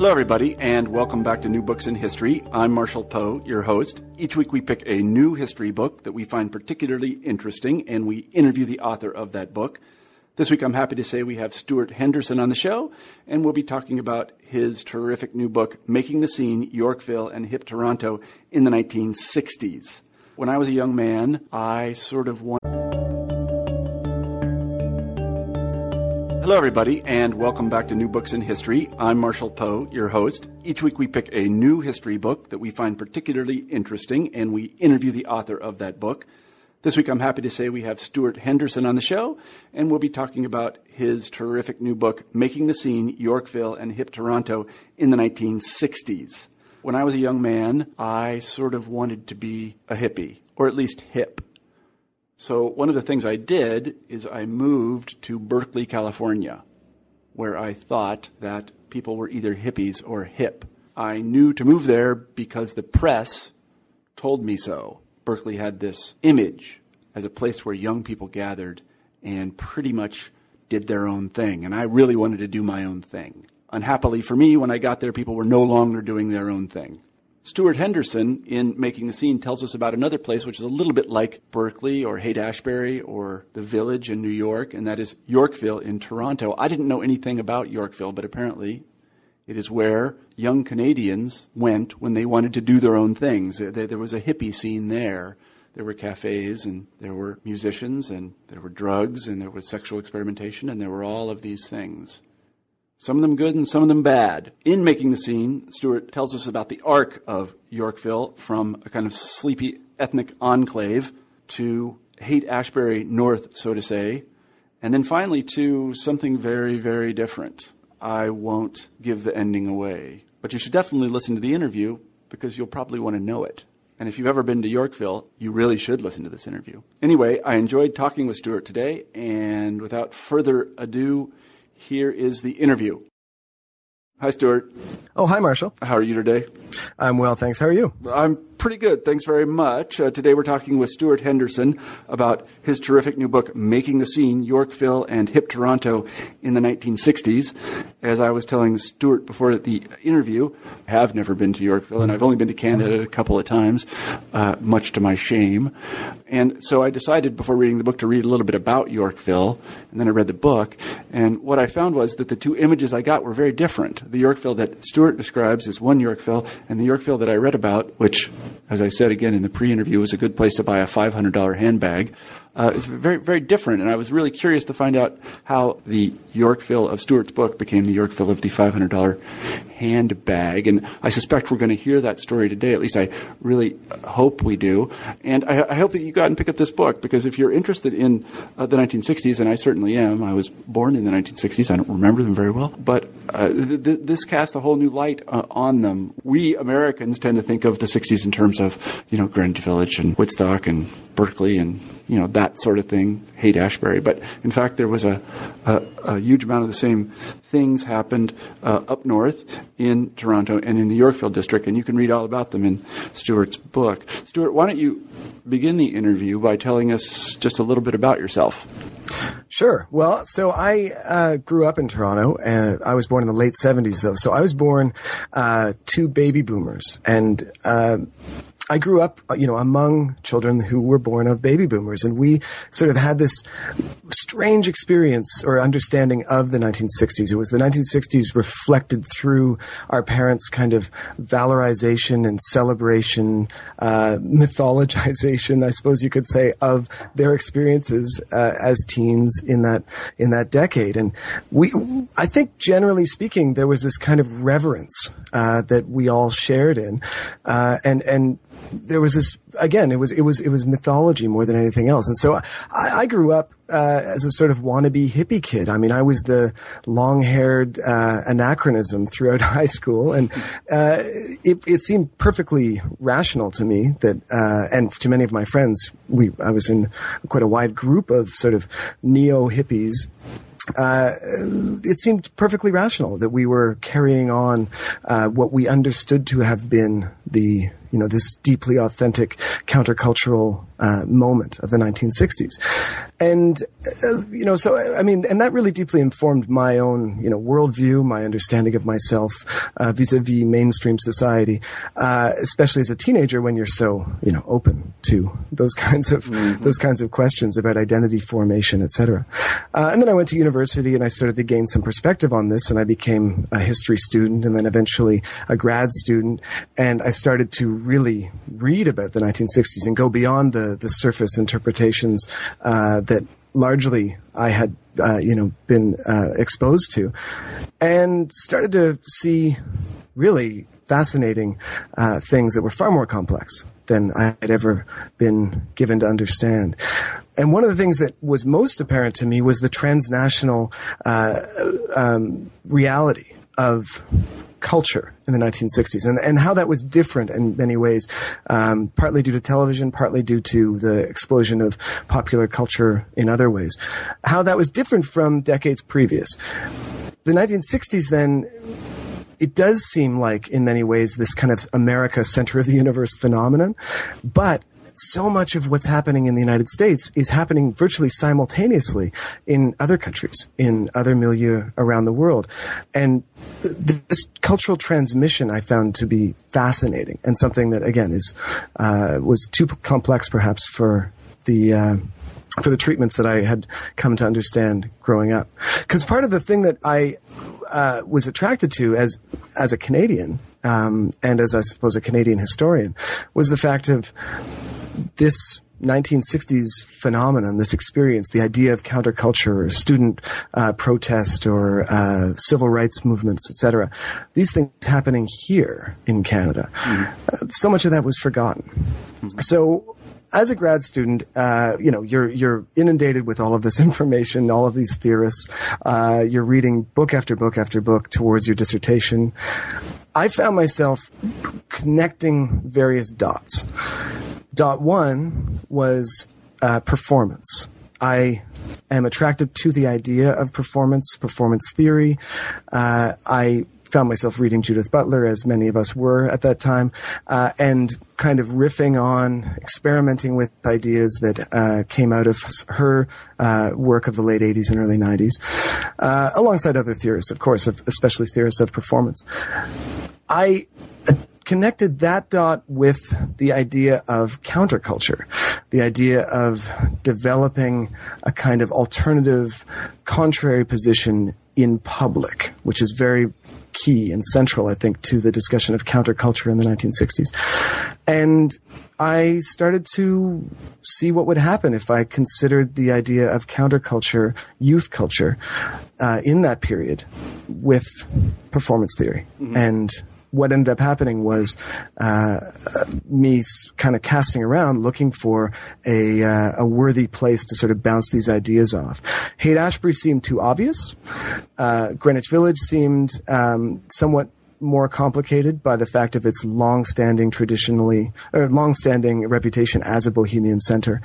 Hello, everybody, and welcome back to New Books in History. I'm Marshall Poe, your host. Each week we pick a new history book that we find particularly interesting, and we interview the author of that book. This week I'm happy to say we have Stuart Henderson on the show, and we'll be talking about his terrific new book, Making the Scene Yorkville and Hip Toronto in the 1960s. When I was a young man, I sort of wanted Hello, everybody, and welcome back to New Books in History. I'm Marshall Poe, your host. Each week we pick a new history book that we find particularly interesting, and we interview the author of that book. This week I'm happy to say we have Stuart Henderson on the show, and we'll be talking about his terrific new book, Making the Scene Yorkville and Hip Toronto in the 1960s. When I was a young man, I sort of wanted to be a hippie, or at least hip. So one of the things I did is I moved to Berkeley, California, where I thought that people were either hippies or hip. I knew to move there because the press told me so. Berkeley had this image as a place where young people gathered and pretty much did their own thing. And I really wanted to do my own thing. Unhappily for me, when I got there, people were no longer doing their own thing. Stuart Henderson, in Making the Scene, tells us about another place which is a little bit like Berkeley or Haight Ashbury or the Village in New York, and that is Yorkville in Toronto. I didn't know anything about Yorkville, but apparently it is where young Canadians went when they wanted to do their own things. There was a hippie scene there. There were cafes and there were musicians and there were drugs and there was sexual experimentation and there were all of these things some of them good and some of them bad. In Making the Scene, Stuart tells us about the arc of Yorkville from a kind of sleepy ethnic enclave to Haight Ashbury North, so to say, and then finally to something very, very different. I won't give the ending away, but you should definitely listen to the interview because you'll probably want to know it. And if you've ever been to Yorkville, you really should listen to this interview. Anyway, I enjoyed talking with Stuart today, and without further ado, here is the interview. Hi, Stuart. Oh, hi, Marshall. How are you today? I'm well, thanks. How are you? I'm pretty good. Thanks very much. Uh, today we're talking with Stuart Henderson about his terrific new book, Making the Scene Yorkville and Hip Toronto in the 1960s. As I was telling Stuart before the interview, I have never been to Yorkville and I've only been to Canada a couple of times, uh, much to my shame. And so I decided before reading the book to read a little bit about Yorkville, and then I read the book. And what I found was that the two images I got were very different. The Yorkville that Stuart describes is one Yorkville, and the Yorkville that I read about, which as I said again in the pre-interview, was a good place to buy a $500 handbag. Uh, it's very, very different, and I was really curious to find out how the Yorkville of Stuart's book became the Yorkville of the $500 handbag. And I suspect we're going to hear that story today. At least I really hope we do. And I, I hope that you go out and pick up this book because if you're interested in uh, the 1960s, and I certainly am, I was born in the 1960s. I don't remember them very well, but uh, th- th- this casts a whole new light uh, on them. We Americans tend to think of the 60s in terms of you know Greenwich Village and Woodstock and Berkeley and you know that sort of thing, Haight Ashbury. But in fact, there was a, a, a huge amount of the same things happened uh, up north in Toronto and in the Yorkville district, and you can read all about them in Stuart's book. Stuart, why don't you begin the interview by telling us just a little bit about yourself? Sure. Well, so I uh, grew up in Toronto, and I was born in the late '70s, though. So I was born uh, to baby boomers, and uh, I grew up, you know, among children who were born of baby boomers, and we sort of had this strange experience or understanding of the 1960s. It was the 1960s reflected through our parents' kind of valorization and celebration, uh, mythologization, I suppose you could say, of their experiences uh, as teens in that in that decade. And we, I think, generally speaking, there was this kind of reverence uh, that we all shared in, uh, and and there was this again. It was it was it was mythology more than anything else. And so I, I grew up uh, as a sort of wannabe hippie kid. I mean, I was the long-haired uh, anachronism throughout high school, and uh, it, it, seemed perfectly rational to me that, uh, and to many of my friends, we I was in quite a wide group of sort of neo hippies uh, it seemed perfectly rational that we were carrying on uh, what we understood to have been the you know this deeply authentic countercultural uh, moment of the 1960s, and uh, you know so I mean and that really deeply informed my own you know worldview, my understanding of myself uh, vis-a-vis mainstream society, uh, especially as a teenager when you're so you know open to those kinds of mm-hmm. those kinds of questions about identity formation, etc. Uh, and then I went to university and I started to gain some perspective on this, and I became a history student and then eventually a grad student, and I started to really read about the 1960s and go beyond the, the surface interpretations uh, that largely I had, uh, you know, been uh, exposed to, and started to see really fascinating uh, things that were far more complex than I had ever been given to understand. And one of the things that was most apparent to me was the transnational uh, um, reality of culture in the 1960s and, and how that was different in many ways, um, partly due to television, partly due to the explosion of popular culture in other ways. How that was different from decades previous. The 1960s then it does seem like in many ways this kind of America center of the universe phenomenon, but so much of what's happening in the United States is happening virtually simultaneously in other countries, in other milieu around the world. And this cultural transmission I found to be fascinating and something that again is, uh, was too complex perhaps for the, uh, for the treatments that I had come to understand growing up. Because part of the thing that I uh, was attracted to as as a Canadian um, and as I suppose a Canadian historian was the fact of this 1960s phenomenon, this experience, the idea of counterculture or student uh, protest or uh, civil rights movements, etc. These things happening here in Canada. Mm-hmm. Uh, so much of that was forgotten. Mm-hmm. So as a grad student, uh, you know, you're you're inundated with all of this information, all of these theorists. Uh, you're reading book after book after book towards your dissertation. I found myself connecting various dots. Dot one was uh, performance. I am attracted to the idea of performance, performance theory. Uh, I found myself reading Judith Butler, as many of us were at that time, uh, and kind of riffing on, experimenting with ideas that uh, came out of her uh, work of the late 80s and early 90s, uh, alongside other theorists, of course, of, especially theorists of performance. I connected that dot with the idea of counterculture, the idea of developing a kind of alternative, contrary position in public, which is very key and central, I think, to the discussion of counterculture in the 1960s. And I started to see what would happen if I considered the idea of counterculture, youth culture, uh, in that period with performance theory. Mm-hmm. And what ended up happening was uh, me kind of casting around looking for a, uh, a worthy place to sort of bounce these ideas off. Haight Ashbury seemed too obvious. Uh, Greenwich Village seemed um, somewhat more complicated by the fact of its long-standing traditionally or long-standing reputation as a bohemian center.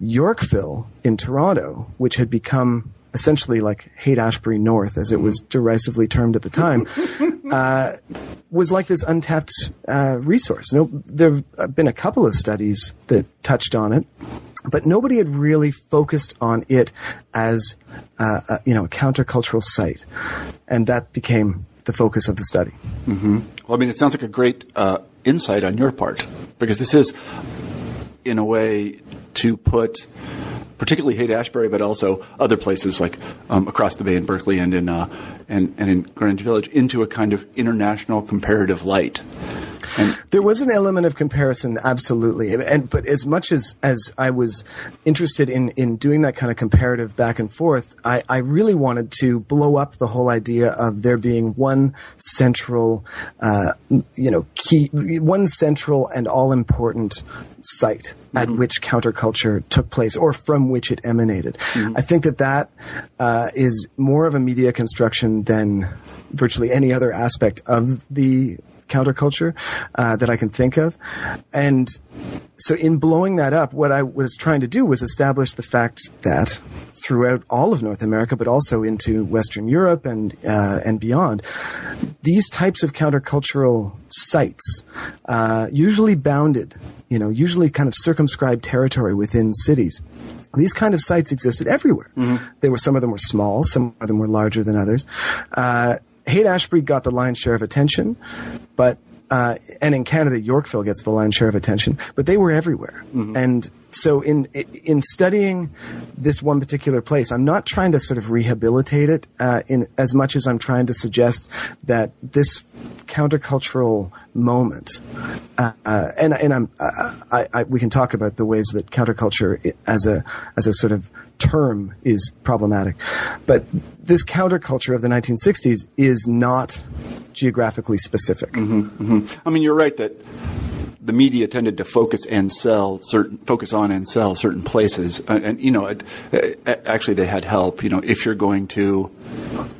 Yorkville in Toronto, which had become essentially like Haight Ashbury North, as it was derisively termed at the time, uh, was like this untapped uh, resource. No, there have been a couple of studies that touched on it, but nobody had really focused on it as uh, a, you know a countercultural site, and that became the focus of the study. Mm-hmm. Well, I mean, it sounds like a great uh, insight on your part because this is, in a way, to put particularly Haight Ashbury, but also other places like um, across the bay in Berkeley and in uh, and, and in Greenwich Village into a kind of international comparative light. And There was an element of comparison, absolutely, and, and but as much as as I was interested in in doing that kind of comparative back and forth, I, I really wanted to blow up the whole idea of there being one central, uh, you know, key, one central and all important site at which counterculture took place or from which it emanated. I think that that uh, is more of a media construction than virtually any other aspect of the counterculture uh, that I can think of. And so, in blowing that up, what I was trying to do was establish the fact that throughout all of North America, but also into Western Europe and uh, and beyond, these types of countercultural sites, uh, usually bounded, you know, usually kind of circumscribed territory within cities. These kind of sites existed everywhere. They were some of them were small, some of them were larger than others. Uh, Haight Ashbury got the lion's share of attention, but uh, and in Canada, Yorkville gets the lion's share of attention, but they were everywhere. And so, in in studying this one particular place, I'm not trying to sort of rehabilitate it uh, in as much as I'm trying to suggest that this countercultural moment, uh, uh, and and I'm uh, I, I, we can talk about the ways that counterculture as a as a sort of term is problematic, but this counterculture of the 1960s is not geographically specific. I mean, you're right that the media tended to focus and sell certain, focus on and sell certain places, and, and you know, it, uh, actually they had help. You know, if you're going to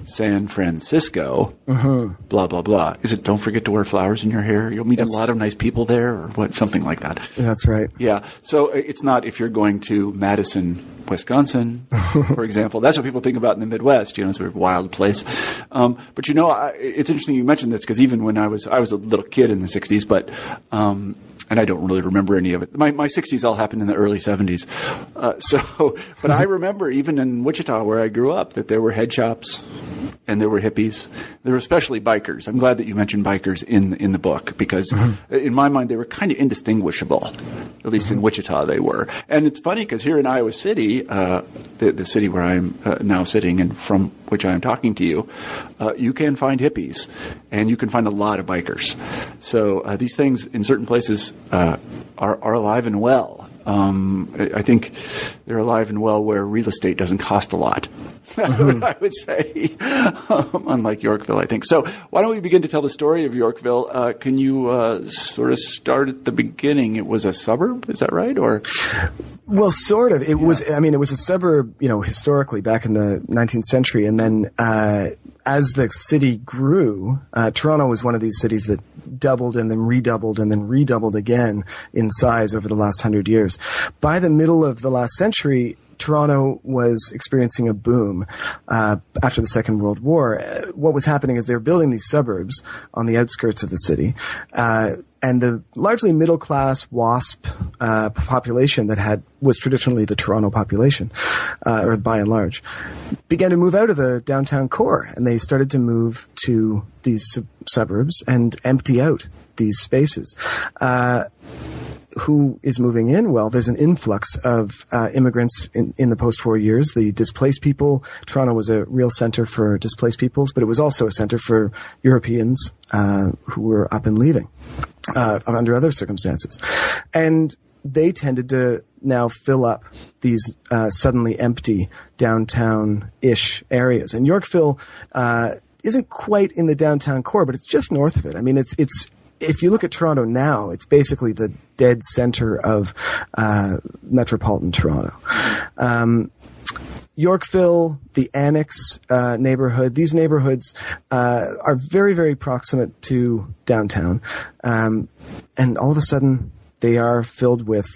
San Francisco, blah blah blah. Is it? Don't forget to wear flowers in your hair. You'll meet a lot of nice people there, or what? Something like that. That's right. Yeah. So uh, it's not if you're going to Madison, Wisconsin, for example. That's what people think about in the Midwest. You know, it's a very wild place. Um, but you know, I, it's interesting you mentioned this because even when I was I was a little kid in the '60s, but um, and I don't really remember any of it. My my '60s all happened in the early '70s. Uh, so, but I remember even in Wichita where I grew up that there were head shops and there were hippies. There were especially bikers. I'm glad that you mentioned bikers in in the book because in my mind they were kind of indistinguishable. At least in Wichita they were. And it's funny because here in Iowa City, uh, the the city where I'm uh, now sitting and from which I am talking to you, uh, you can find hippies and you can find a lot of bikers. So uh, these things in certain places uh, are are alive and well. Um, I I think they're alive and well where real estate doesn't cost a lot. I would say, um, unlike Yorkville, I think. So, why don't we begin to tell the story of Yorkville? Uh, can you uh, sort of start at the beginning? It was a suburb, is that right? Or Well, sort of. It was. I mean, it was a suburb, you know, historically back in the 19th century, and then uh, as the city grew, uh, Toronto was one of these cities that doubled and then redoubled and then redoubled again in size over the last hundred years. By the middle of the last century. Toronto was experiencing a boom uh, after the Second World War. Uh, what was happening is they were building these suburbs on the outskirts of the city, uh, and the largely middle class WASP uh, population that had was traditionally the Toronto population, uh, or by and large, began to move out of the downtown core, and they started to move to these sub- suburbs and empty out these spaces. Who is moving in? Well, there's an influx of uh, immigrants in, in the post-war years. The displaced people. Toronto was a real center for displaced peoples, but it was also a center for Europeans uh, who were up and leaving uh, under other circumstances, and they tended to now fill up these uh, suddenly empty downtown-ish areas. And Yorkville uh, isn't quite in the downtown core, but it's just north of it. I mean, it's it's if you look at Toronto now, it's basically the dead center of uh, metropolitan Toronto. Um, Yorkville, the Annex uh, neighborhood, these neighborhoods uh, are very, very proximate to downtown. Um, and all of a sudden, they are filled with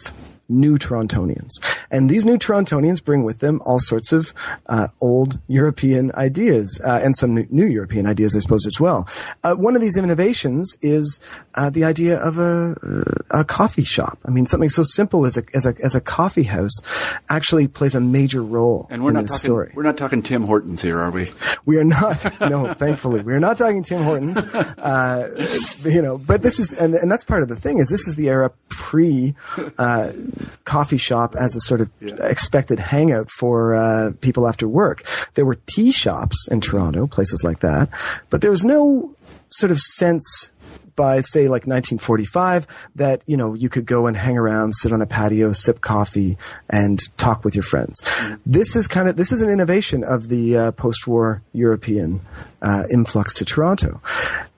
new Torontonians. And these new Torontonians bring with them all sorts of uh, old European ideas uh, and some new, European ideas, I suppose, as well. Uh, one of these innovations is uh, the idea of a, a coffee shop. I mean, something so simple as a, as a, as a coffee house actually plays a major role and we're in not this talking story. we're not talking Tim Hortons here, are we? We are not. No, thankfully, we are not talking Tim Hortons. Uh, you know, but this is, and, and that's part of the thing is this is the era pre uh, coffee shop as a sort of expected hangout for uh, people after work. There were tea shops in Toronto, places like that, but there was no sort of sense by say like 1945 that you know you could go and hang around, sit on a patio, sip coffee, and talk with your friends. This is kind of this is an innovation of the uh, post-war European uh, influx to Toronto,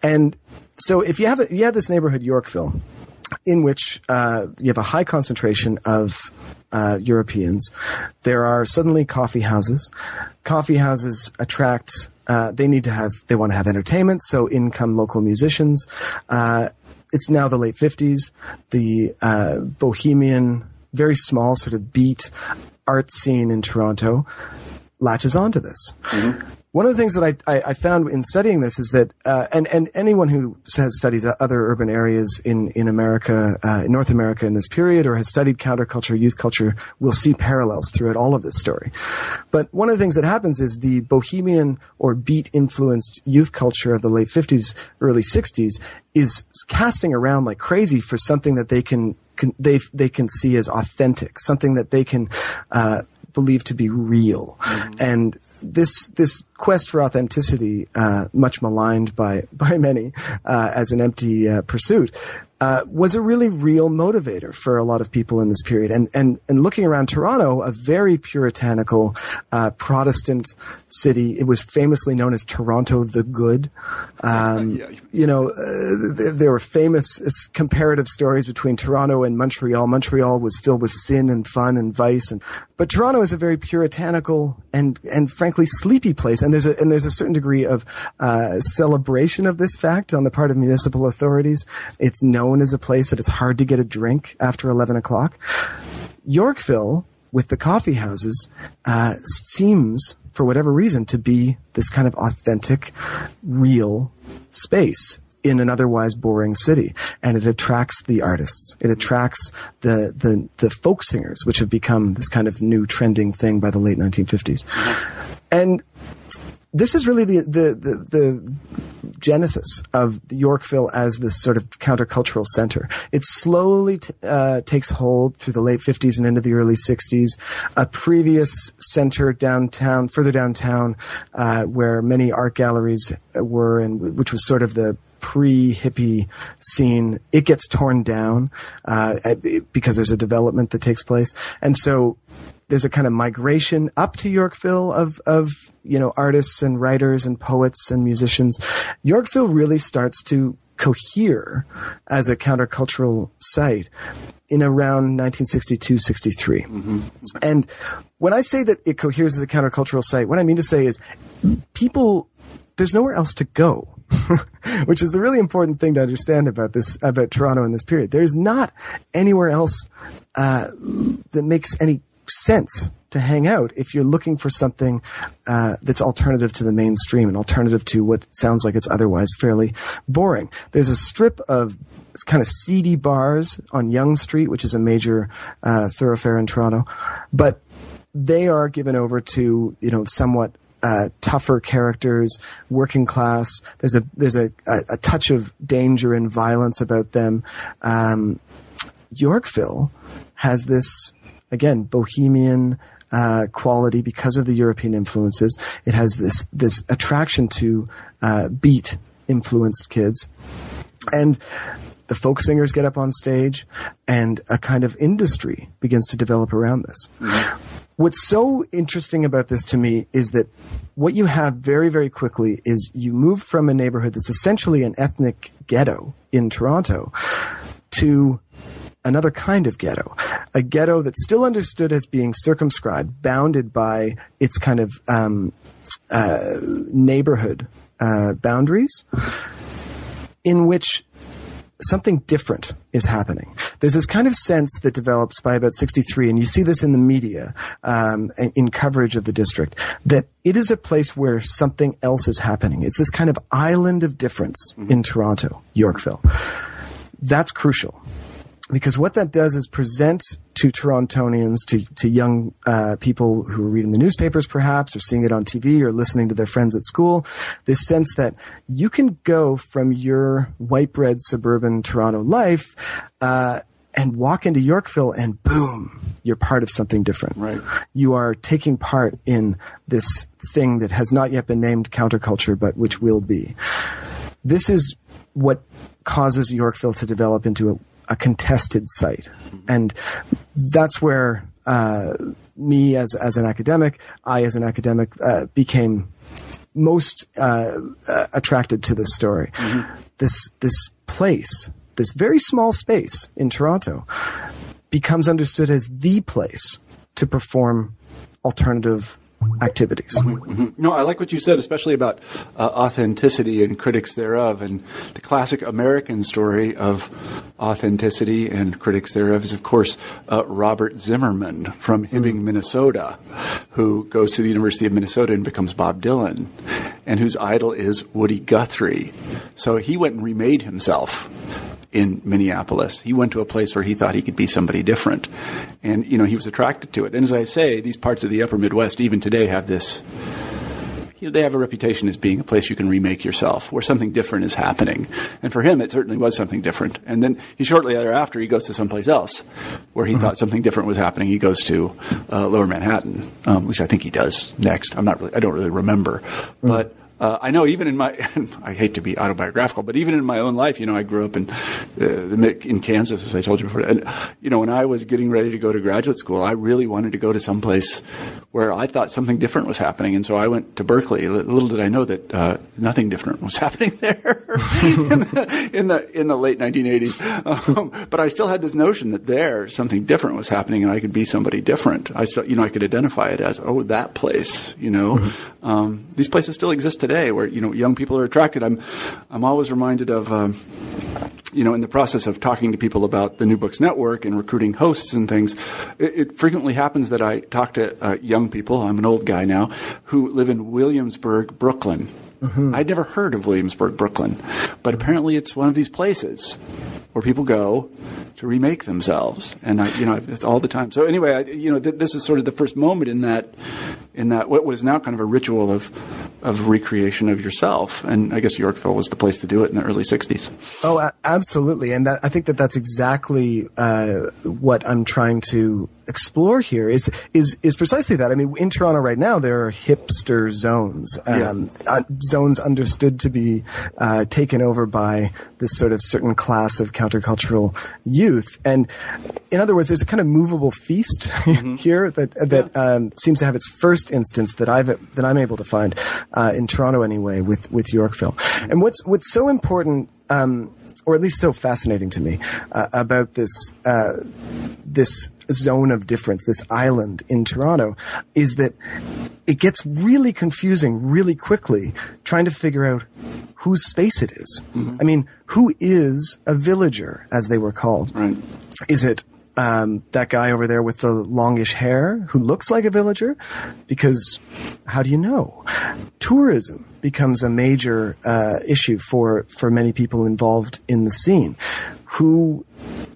and so if you have a, you have this neighborhood Yorkville, in which uh, you have a high concentration of uh, Europeans, there are suddenly coffee houses. Coffee houses attract. Uh, they need to have. They want to have entertainment, so in come local musicians. Uh, it's now the late fifties. The uh, bohemian, very small sort of beat art scene in Toronto latches onto this. One of the things that I, I, I found in studying this is that, uh, and, and anyone who has studies other urban areas in, in America, uh, in North America in this period, or has studied counterculture, youth culture, will see parallels throughout all of this story. But one of the things that happens is the bohemian or beat influenced youth culture of the late 50s, early 60s is casting around like crazy for something that they can, can they, they can see as authentic, something that they can, uh, believe to be real. And this this quest for authenticity, uh, much maligned by by many uh, as an empty uh, pursuit, uh, was a really real motivator for a lot of people in this period. And and and looking around Toronto, a very puritanical uh, Protestant city, it was famously known as Toronto the Good. Um, Yeah. You know, uh, there, there were famous uh, comparative stories between Toronto and Montreal. Montreal was filled with sin and fun and vice, and but Toronto is a very puritanical and and frankly sleepy place. And there's a and there's a certain degree of uh, celebration of this fact on the part of municipal authorities. It's known as a place that it's hard to get a drink after eleven o'clock. Yorkville, with the coffee houses, uh, seems, for whatever reason, to be this kind of authentic, real space in an otherwise boring city. And it attracts the artists. It attracts the, the, the folk singers, which have become this kind of new trending thing by the late 1950s. And this is really the, the, the, the genesis of Yorkville as this sort of countercultural center. It slowly t- uh, takes hold through the late 50s and into the early 60s. A previous center downtown, further downtown, uh, where many art galleries were, and which was sort of the pre-hippie scene, it gets torn down uh, because there's a development that takes place, and so there's a kind of migration up to Yorkville of of you know artists and writers and poets and musicians. Yorkville really starts to cohere as a countercultural site in around 1962-63. And when I say that it coheres as a countercultural site, what I mean to say is people there's nowhere else to go. Which is the really important thing to understand about this, about Toronto in this period. There's not anywhere else uh, that makes any sense to hang out if you're looking for something uh, that's alternative to the mainstream and alternative to what sounds like it's otherwise fairly boring. There's a strip of kind of seedy bars on Yonge Street, which is a major uh, thoroughfare in Toronto, but they are given over to you know somewhat uh, tougher characters, working class. There's a there's a, a, a touch of danger and violence about them. Um, Yorkville has this again bohemian uh, quality because of the European influences. It has this this attraction to uh, beat influenced kids, and the folk singers get up on stage, and a kind of industry begins to develop around this. What's so interesting about this to me is that what you have very, very quickly is you move from a neighborhood that's essentially an ethnic ghetto in Toronto to another kind of ghetto, a ghetto that's still understood as being circumscribed, bounded by its kind of um, uh, neighborhood uh, boundaries, in which something different is happening. There's this kind of sense that develops by about 63, and you see this in the media, um, in- in coverage of the district, that it is a place where something else is happening. It's this kind of island of difference in Toronto, Yorkville. That's crucial because what that does is present to Torontonians, to, to young uh, people who are reading the newspapers perhaps, or seeing it on TV, or listening to their friends at school, this sense that you can go from your white bread suburban Toronto life uh, and walk into Yorkville and boom, you're part of something different. Right. You are taking part in this thing that has not yet been named counterculture, but which will be. This is what causes Yorkville to develop into a, a contested site, and that's where uh, me as as an academic, I as an academic uh, became most uh, uh attracted to this story. Mm-hmm. This this place, this very small space in Toronto, becomes understood as the place to perform alternative activities. Mm-hmm, mm-hmm. No, I like what you said, especially about uh, authenticity and critics thereof. And the classic American story of authenticity and critics thereof is, of course, uh, Robert Zimmerman from Hibbing, mm-hmm. Minnesota, who goes to the University of Minnesota and becomes Bob Dylan, and whose idol is Woody Guthrie. So he went and remade himself in Minneapolis. He went to a place where he thought he could be somebody different. And, you know, he was attracted to it. And as I say, these parts of the upper Midwest, even today, have this you know, they have a reputation as being a place you can remake yourself, where something different is happening. And for him, it certainly was something different. And then he shortly thereafter he goes to someplace else where he mm-hmm. thought something different was happening. He goes to uh, Lower Manhattan, um, which I think he does next. I'm not really, I don't really remember, mm-hmm. but uh, I know even in my, I hate to be autobiographical, but even in my own life, you know, I grew up in uh, in Kansas, as I told you before, and you know, when I was getting ready to go to graduate school, I really wanted to go to some place where I thought something different was happening, and so I went to Berkeley. Little did I know that uh, nothing different was happening there in, the, in, the, in the late 1980s. Um, but I still had this notion that there something different was happening, and I could be somebody different. I, you know, I could identify it as, oh, that place. You know, mm-hmm. um, these places still exist today today, where you know young people are attracted. I'm I'm always reminded of. Um, you know, in the process of talking to people about the New Books Network and recruiting hosts and things, it, it frequently happens that I talk to uh, young people, I'm an old guy now, who live in Williamsburg, Brooklyn. Mm-hmm. I'd never heard of Williamsburg, Brooklyn, but apparently it's one of these places where people go to remake themselves, and I, you know, it's all the time. So anyway, I, you know, th- this is sort of the first moment in that, in that what was now kind of a ritual of, of recreation of yourself, and I guess Yorkville was the place to do it in the early '60s. Oh, absolutely, and that, I think that that's exactly uh, what I'm trying to explore here is is is precisely that. I mean, in Toronto right now, there are hipster zones, um, yeah. uh, zones understood to be uh, taken over by this sort of certain class of countercultural youth. And in other words, there's a kind of movable feast mm-hmm. here that that yeah. um, seems to have its first instance that I've that I'm able to find uh, in Toronto anyway with with Yorkville. And what's what's so important. Um, or at least so fascinating to me uh, about this uh, this zone of difference, this island in Toronto, is that it gets really confusing really quickly trying to figure out whose space it is. Mm-hmm. I mean, who is a villager, as they were called? Right. Is it um, that guy over there with the longish hair who looks like a villager? Because how do you know? Tourism becomes a major uh, issue for for many people involved in the scene. Who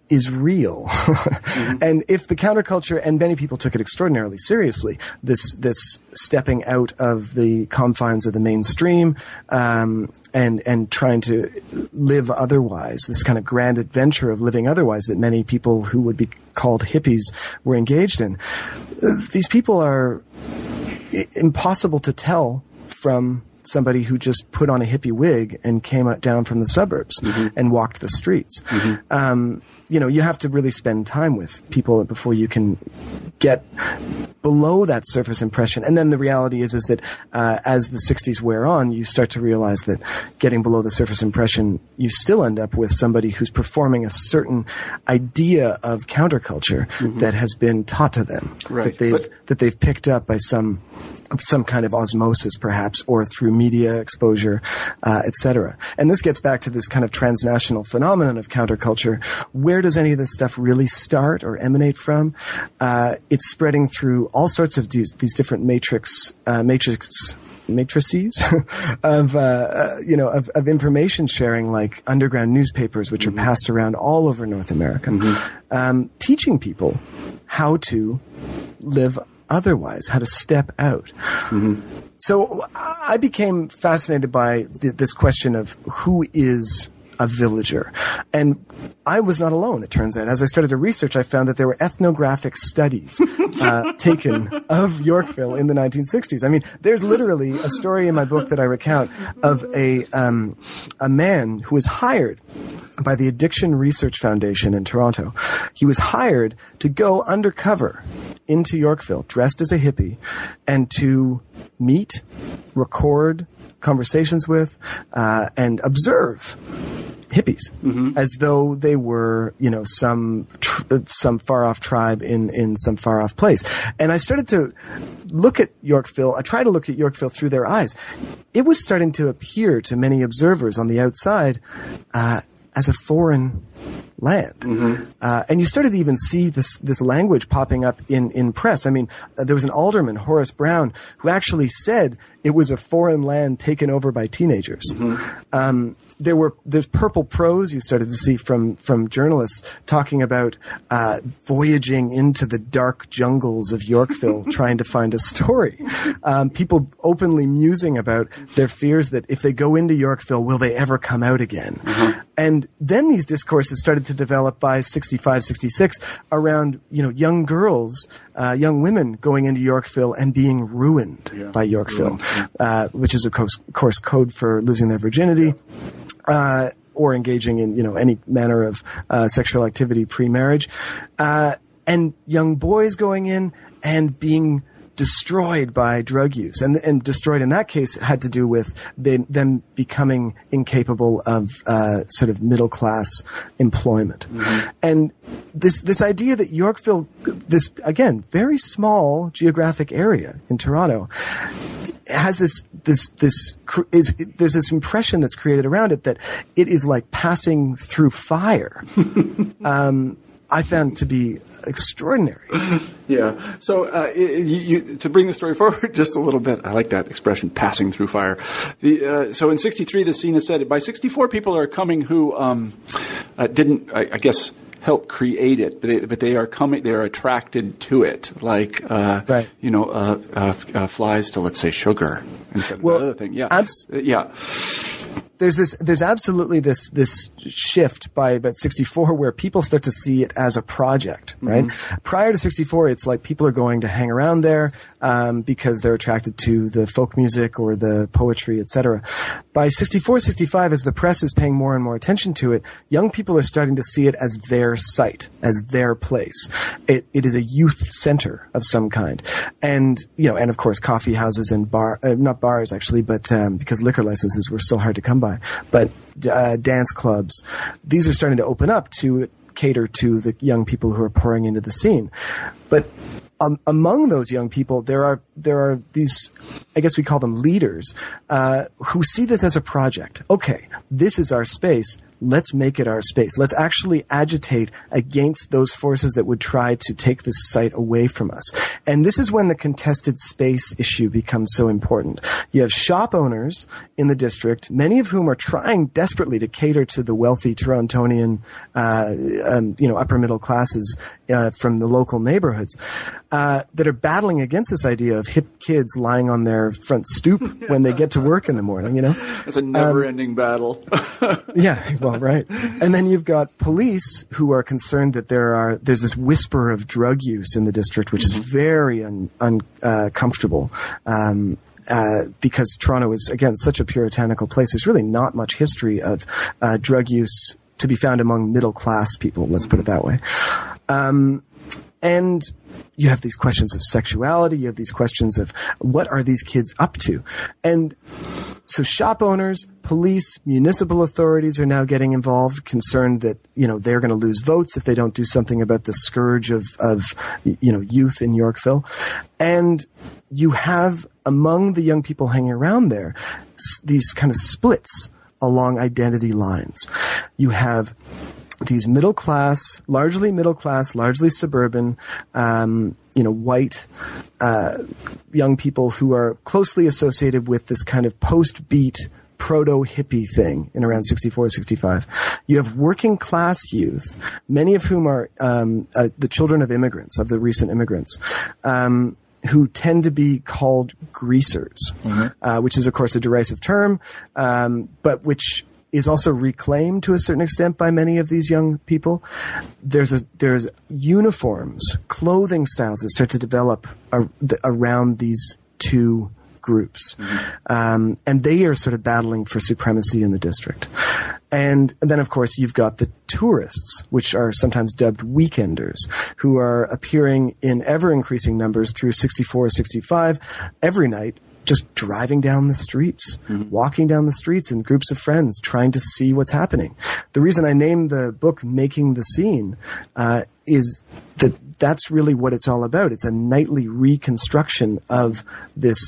is real. mm-hmm. And if the counterculture, and many people took it extraordinarily seriously, this, this stepping out of the confines of the mainstream, um, and, and trying to live otherwise, this kind of grand adventure of living otherwise that many people who would be called hippies were engaged in. These people are impossible to tell from somebody who just put on a hippie wig and came down from the suburbs mm-hmm. and walked the streets. Mm-hmm. Um, you know, you have to really spend time with people before you can get below that surface impression. And then the reality is, is that uh, as the '60s wear on, you start to realize that getting below the surface impression, you still end up with somebody who's performing a certain idea of counterculture mm-hmm. that has been taught to them, right. that they've but- that they've picked up by some some kind of osmosis, perhaps, or through media exposure, uh, etc. And this gets back to this kind of transnational phenomenon of counterculture. Where does any of this stuff really start or emanate from? Uh, it's spreading through all sorts of these, these different matrix uh, matrix matrices of uh, uh, you know of, of, information sharing like underground newspapers which mm-hmm. are passed around all over North America mm-hmm. um, teaching people how to live otherwise, how to step out. Mm-hmm. So I became fascinated by th- this question of who is a villager. And I was not alone, it turns out. As I started to research, I found that there were ethnographic studies uh, taken of Yorkville in the 1960s. I mean, there's literally a story in my book that I recount of a, um, a man who was hired by the Addiction Research Foundation in Toronto. He was hired to go undercover into Yorkville, dressed as a hippie, and to meet, record conversations with, uh, and observe hippies as though they were, you know, some tr- some far off tribe in in some far off place. And I started to look at Yorkville. I tried to look at Yorkville through their eyes. It was starting to appear to many observers on the outside uh, as a foreign land. Uh, and you started to even see this, this language popping up in, in press. I mean, uh, there was an alderman, Horace Brown, who actually said it was a foreign land taken over by teenagers. Um, there were there's purple prose you started to see from from journalists talking about uh, voyaging into the dark jungles of Yorkville trying to find a story. Um, people openly musing about their fears that if they go into Yorkville, will they ever come out again? And then these discourses started to develop by 65, 66 around, you know, young girls, uh, young women going into Yorkville and being ruined by Yorkville, uh, which is of course, of course code for losing their virginity. Uh, or engaging in, you know, any manner of uh, sexual activity pre-marriage, uh, and young boys going in and being destroyed by drug use, and and destroyed in that case had to do with they, them becoming incapable of uh, sort of middle class employment, and this this idea that Yorkville, this again very small geographic area in Toronto, has this this this cr- is there's this impression that's created around it that it is like passing through fire. um, I found to be extraordinary. Yeah. So uh, you, you, to bring the story forward just a little bit, I like that expression, passing through fire. The, uh, so in '63, the scene is set. by '64, people are coming who um, uh, didn't, I, I guess, help create it, but they, but they are coming, they are attracted to it, like uh, Right. you know, uh, uh, uh, flies to let's say sugar instead Well, of the other thing. Yeah. abs- Uh, yeah. There's this there's absolutely this this shift by about 64 where people start to see it as a project right? Prior to 64 it's like people are going to hang around there um, because they're attracted to the folk music or the poetry etc by 64 65 as the press is paying more and more attention to it young people are starting to see it as their site as their place. It, it is a youth center of some kind. And you know and of course coffee houses and bar uh, not bars actually but um, because liquor licenses were still hard to come by. But uh, dance clubs these are starting to open up to cater to the young people who are pouring into the scene. But um, among those young people, there are there are these, I guess we call them leaders, uh, who see this as a project. Okay, this is our space. Let's make it our space. Let's actually agitate against those forces that would try to take this site away from us. And this is when the contested space issue becomes so important. You have shop owners in the district, many of whom are trying desperately to cater to the wealthy Torontonian, uh, um, you know, upper middle classes uh, from the local neighborhoods uh, that are battling against this idea of hip kids lying on their front stoop when they get to work in the morning. You know, It's a never-ending battle. yeah, well, right. And then you've got police who are concerned that there are there's this whisper of drug use in the district, which is very uncomfortable. un, uh. Um, uh, because Toronto is again such a puritanical place, there's really not much history of uh, drug use to be found among middle class people. Let's put it that way. Um, and you have these questions of sexuality. You have these questions of what are these kids up to, and so shop owners, police, municipal authorities are now getting involved, concerned that you know they're going to lose votes if they don't do something about the scourge of of you know youth in Yorkville, and you have among the young people hanging around there these kind of splits along identity lines. You have these middle class, largely middle class, largely suburban, um, you know, white uh, young people who are closely associated with this kind of post beat proto hippie thing in around 64 65 you have working class youth many of whom are um, uh, the children of immigrants of the recent immigrants um, who tend to be called greasers uh, which is of course a derisive term um, but which is also reclaimed to a certain extent by many of these young people. There's a there's uniforms, clothing styles that start to develop the, around these two groups, mm-hmm. um, and they are sort of battling for supremacy in the district. And then, of course, you've got the tourists, which are sometimes dubbed weekenders, who are appearing in ever increasing numbers through 64 or 65 every night just driving down the streets, mm-hmm. walking down the streets in groups of friends, trying to see what's happening. The reason I named the book "Making the Scene" uh, is that that's really what it's all about. It's a nightly reconstruction of this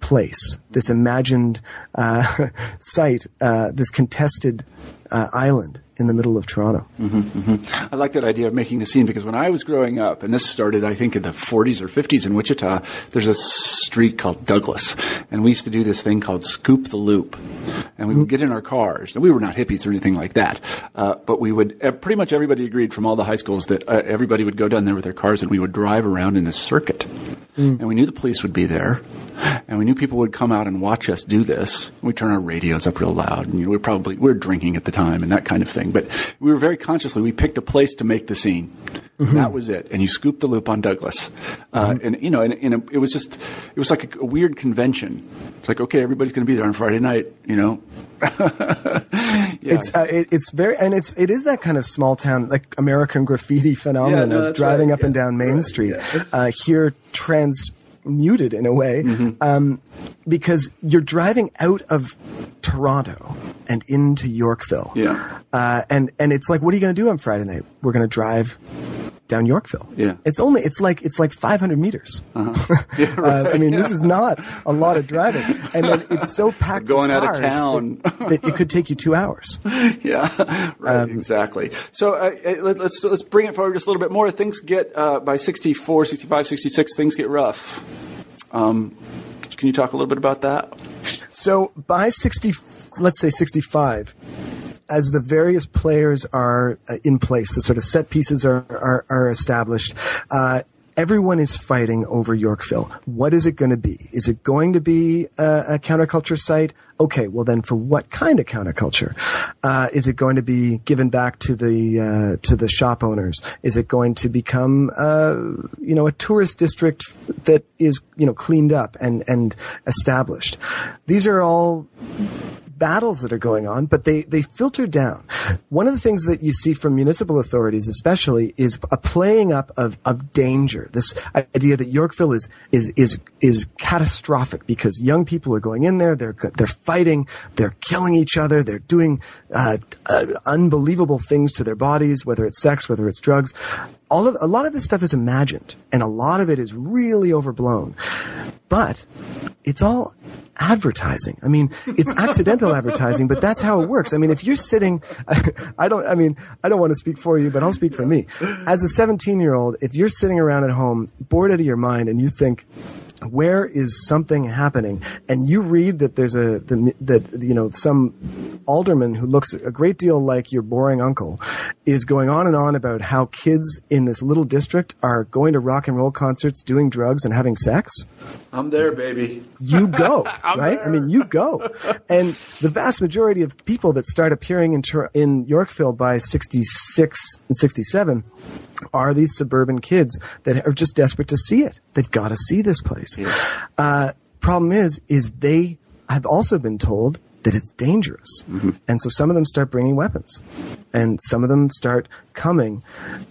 place, this imagined uh, site, uh, this contested uh, island in the middle of Toronto. Mm-hmm, mm-hmm. I like that idea of making the scene because when I was growing up, and this started, I think, in the 40s or 50s in Wichita, there's a street called Douglas, and we used to do this thing called Scoop the Loop, and we would get in our cars. And we were not hippies or anything like that, uh, but we would. Pretty much everybody agreed from all the high schools that uh, everybody would go down there with their cars, and we would drive around in this circuit, mm. and we knew the police would be there. And we knew people would come out and watch us do this. We turn our radios up real loud, and you know, we probably we were drinking at the time and that kind of thing. But we were very consciously we picked a place to make the scene. Mm-hmm. That was it. And you scooped the loop on Douglas, uh, mm-hmm. and you know, and, and, it was just it was like a, a weird convention. It's like okay, everybody's going to be there on Friday night, you know. yeah. It's uh, it, it's very and it's it is that kind of small town like American graffiti phenomenon yeah, no, of driving right. up yeah. and down Main right. Street. Uh, here trans muted in a way mm-hmm. um, because you're driving out of Toronto and into Yorkville. Yeah. Uh, and and it's like, what are you going to do on Friday night? We're going to drive down Yorkville. Yeah. It's only it's like it's like 500 meters. Uh-huh. Yeah, right. uh, I mean, yeah. this is not a lot of driving, and then it's so packed. Going out of town that, that, it could take you two hours. Yeah, right. Um, exactly. So uh, let, us let's bring it forward just a little bit more. Things get uh, by 64, 65, 66. Things get rough. Um, can you talk a little bit about that? So by 60, let's say 65, as the various players are uh, in place, the sort of set pieces are, are, are established, uh, everyone is fighting over Yorkville. What is it going to be? Is it going to be a, a counterculture site? Okay, well then, for what kind of counterculture? Uh, is it going to be given back to the uh, to the shop owners? Is it going to become uh, you know a tourist district that is you know cleaned up and and established? These are all battles that are going on, but they, they filter down. One of the things that you see from municipal authorities, especially, is a playing up of, of danger. This idea that Yorkville is, is, is, is catastrophic because young people are going in there, they're, they're fighting, they're killing each other, they're doing, uh, uh, unbelievable things to their bodies, whether it's sex, whether it's drugs all of a lot of this stuff is imagined and a lot of it is really overblown but it's all advertising. I mean, it's accidental advertising, but that's how it works. I mean, if you're sitting, I don't, I mean, I don't want to speak for you, but I'll speak for me. As a 17 year old, if you're sitting around at home, bored out of your mind, and you think, where is something happening? And you read that there's a the, that you know some alderman who looks a great deal like your boring uncle is going on and on about how kids in this little district are going to rock and roll concerts, doing drugs, and having sex. I'm there, baby. You go, right? There. I mean, you go. And the vast majority of people that start appearing in in Yorkville by 66 and 67 are these suburban kids that are just desperate to see it. They've got to see this place. Yeah. Uh, problem is, is they have also been told that it's dangerous. Mm-hmm. And so some of them start bringing weapons. And some of them start coming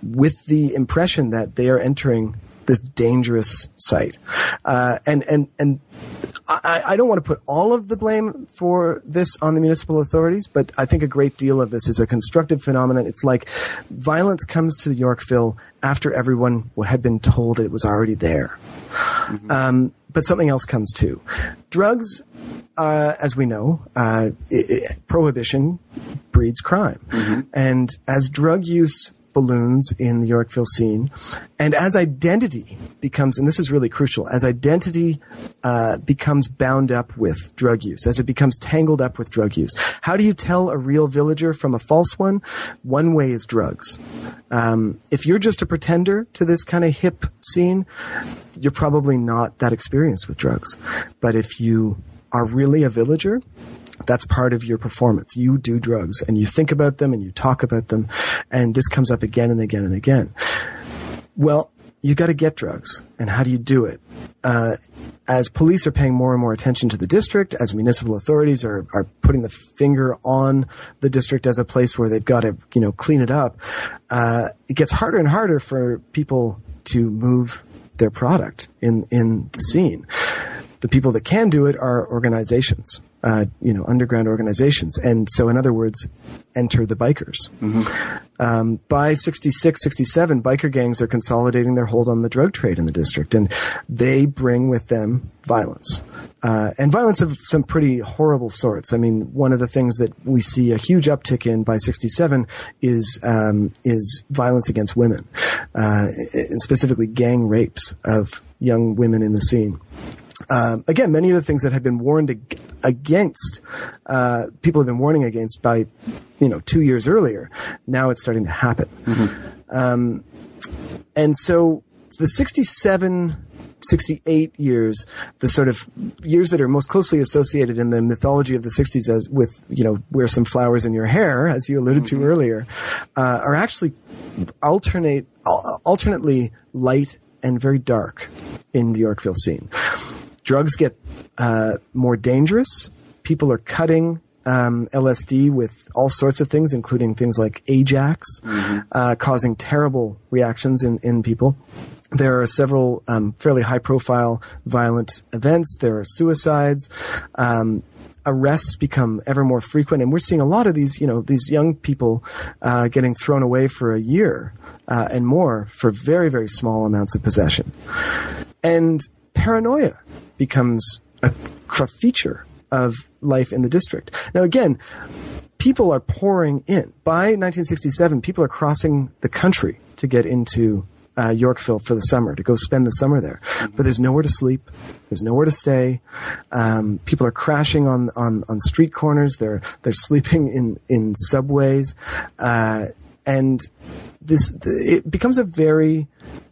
with the impression that they are entering this dangerous site. Uh, and, and, and I, I, don't want to put all of the blame for this on the municipal authorities, but I think a great deal of this is a constructive phenomenon. It's like violence comes to Yorkville after everyone had been told it was already there. Mm-hmm. Um, but something else comes too. Drugs, uh, as we know, uh, it, it, prohibition breeds crime. Mm-hmm. And as drug use balloons in the Yorkville scene. And as identity becomes, and this is really crucial, as identity uh, becomes bound up with drug use, as it becomes tangled up with drug use, how do you tell a real villager from a false one? One way is drugs. Um, if you're just a pretender to this kind of hip scene, you're probably not that experienced with drugs. But if you are really a villager, That's part of your performance. You do drugs and you think about them and you talk about them. And this comes up again and again and again. Well, you got to get drugs. And how do you do it? Uh, as police are paying more and more attention to the district, as municipal authorities are, are putting the finger on the district as a place where they've got to, you know, clean it up, uh, it gets harder and harder for people to move their product in, in the scene. The people that can do it are organizations uh, you know, underground organizations. And so, in other words, enter the bikers. Mm-hmm. Um, by 66, 67, biker gangs are consolidating their hold on the drug trade in the district, and they bring with them violence. Uh, and violence of some pretty horrible sorts. I mean, one of the things that we see a huge uptick in by 67 is, um, is violence against women, uh, and specifically gang rapes of young women in the scene. Um, again, many of the things that had been warned ag- against, uh, people have been warning against by, you know, two years earlier. Now it's starting to happen. Mm-hmm. Um, and so the 67, 68 years, the sort of years that are most closely associated in the mythology of the 60s as with, you know, wear some flowers in your hair, as you alluded mm-hmm. to earlier, uh, are actually alternate, alternately light and very dark in the Yorkville scene drugs get uh, more dangerous. People are cutting um, LSD with all sorts of things, including things like Ajax, mm-hmm. uh, causing terrible reactions in, in people. There are several um, fairly high profile violent events. There are suicides. Um, arrests become ever more frequent, and we're seeing a lot of these, you know, these young people uh, getting thrown away for a year uh, and more for very, very small amounts of possession. And paranoia becomes a feature of life in the district. Now, again, people are pouring in. By 1967, people are crossing the country to get into uh, Yorkville for the summer to go spend the summer there. But there's nowhere to sleep. There's nowhere to stay. Um, people are crashing on, on, on street corners. They're they're sleeping in in subways, uh, and this it becomes a very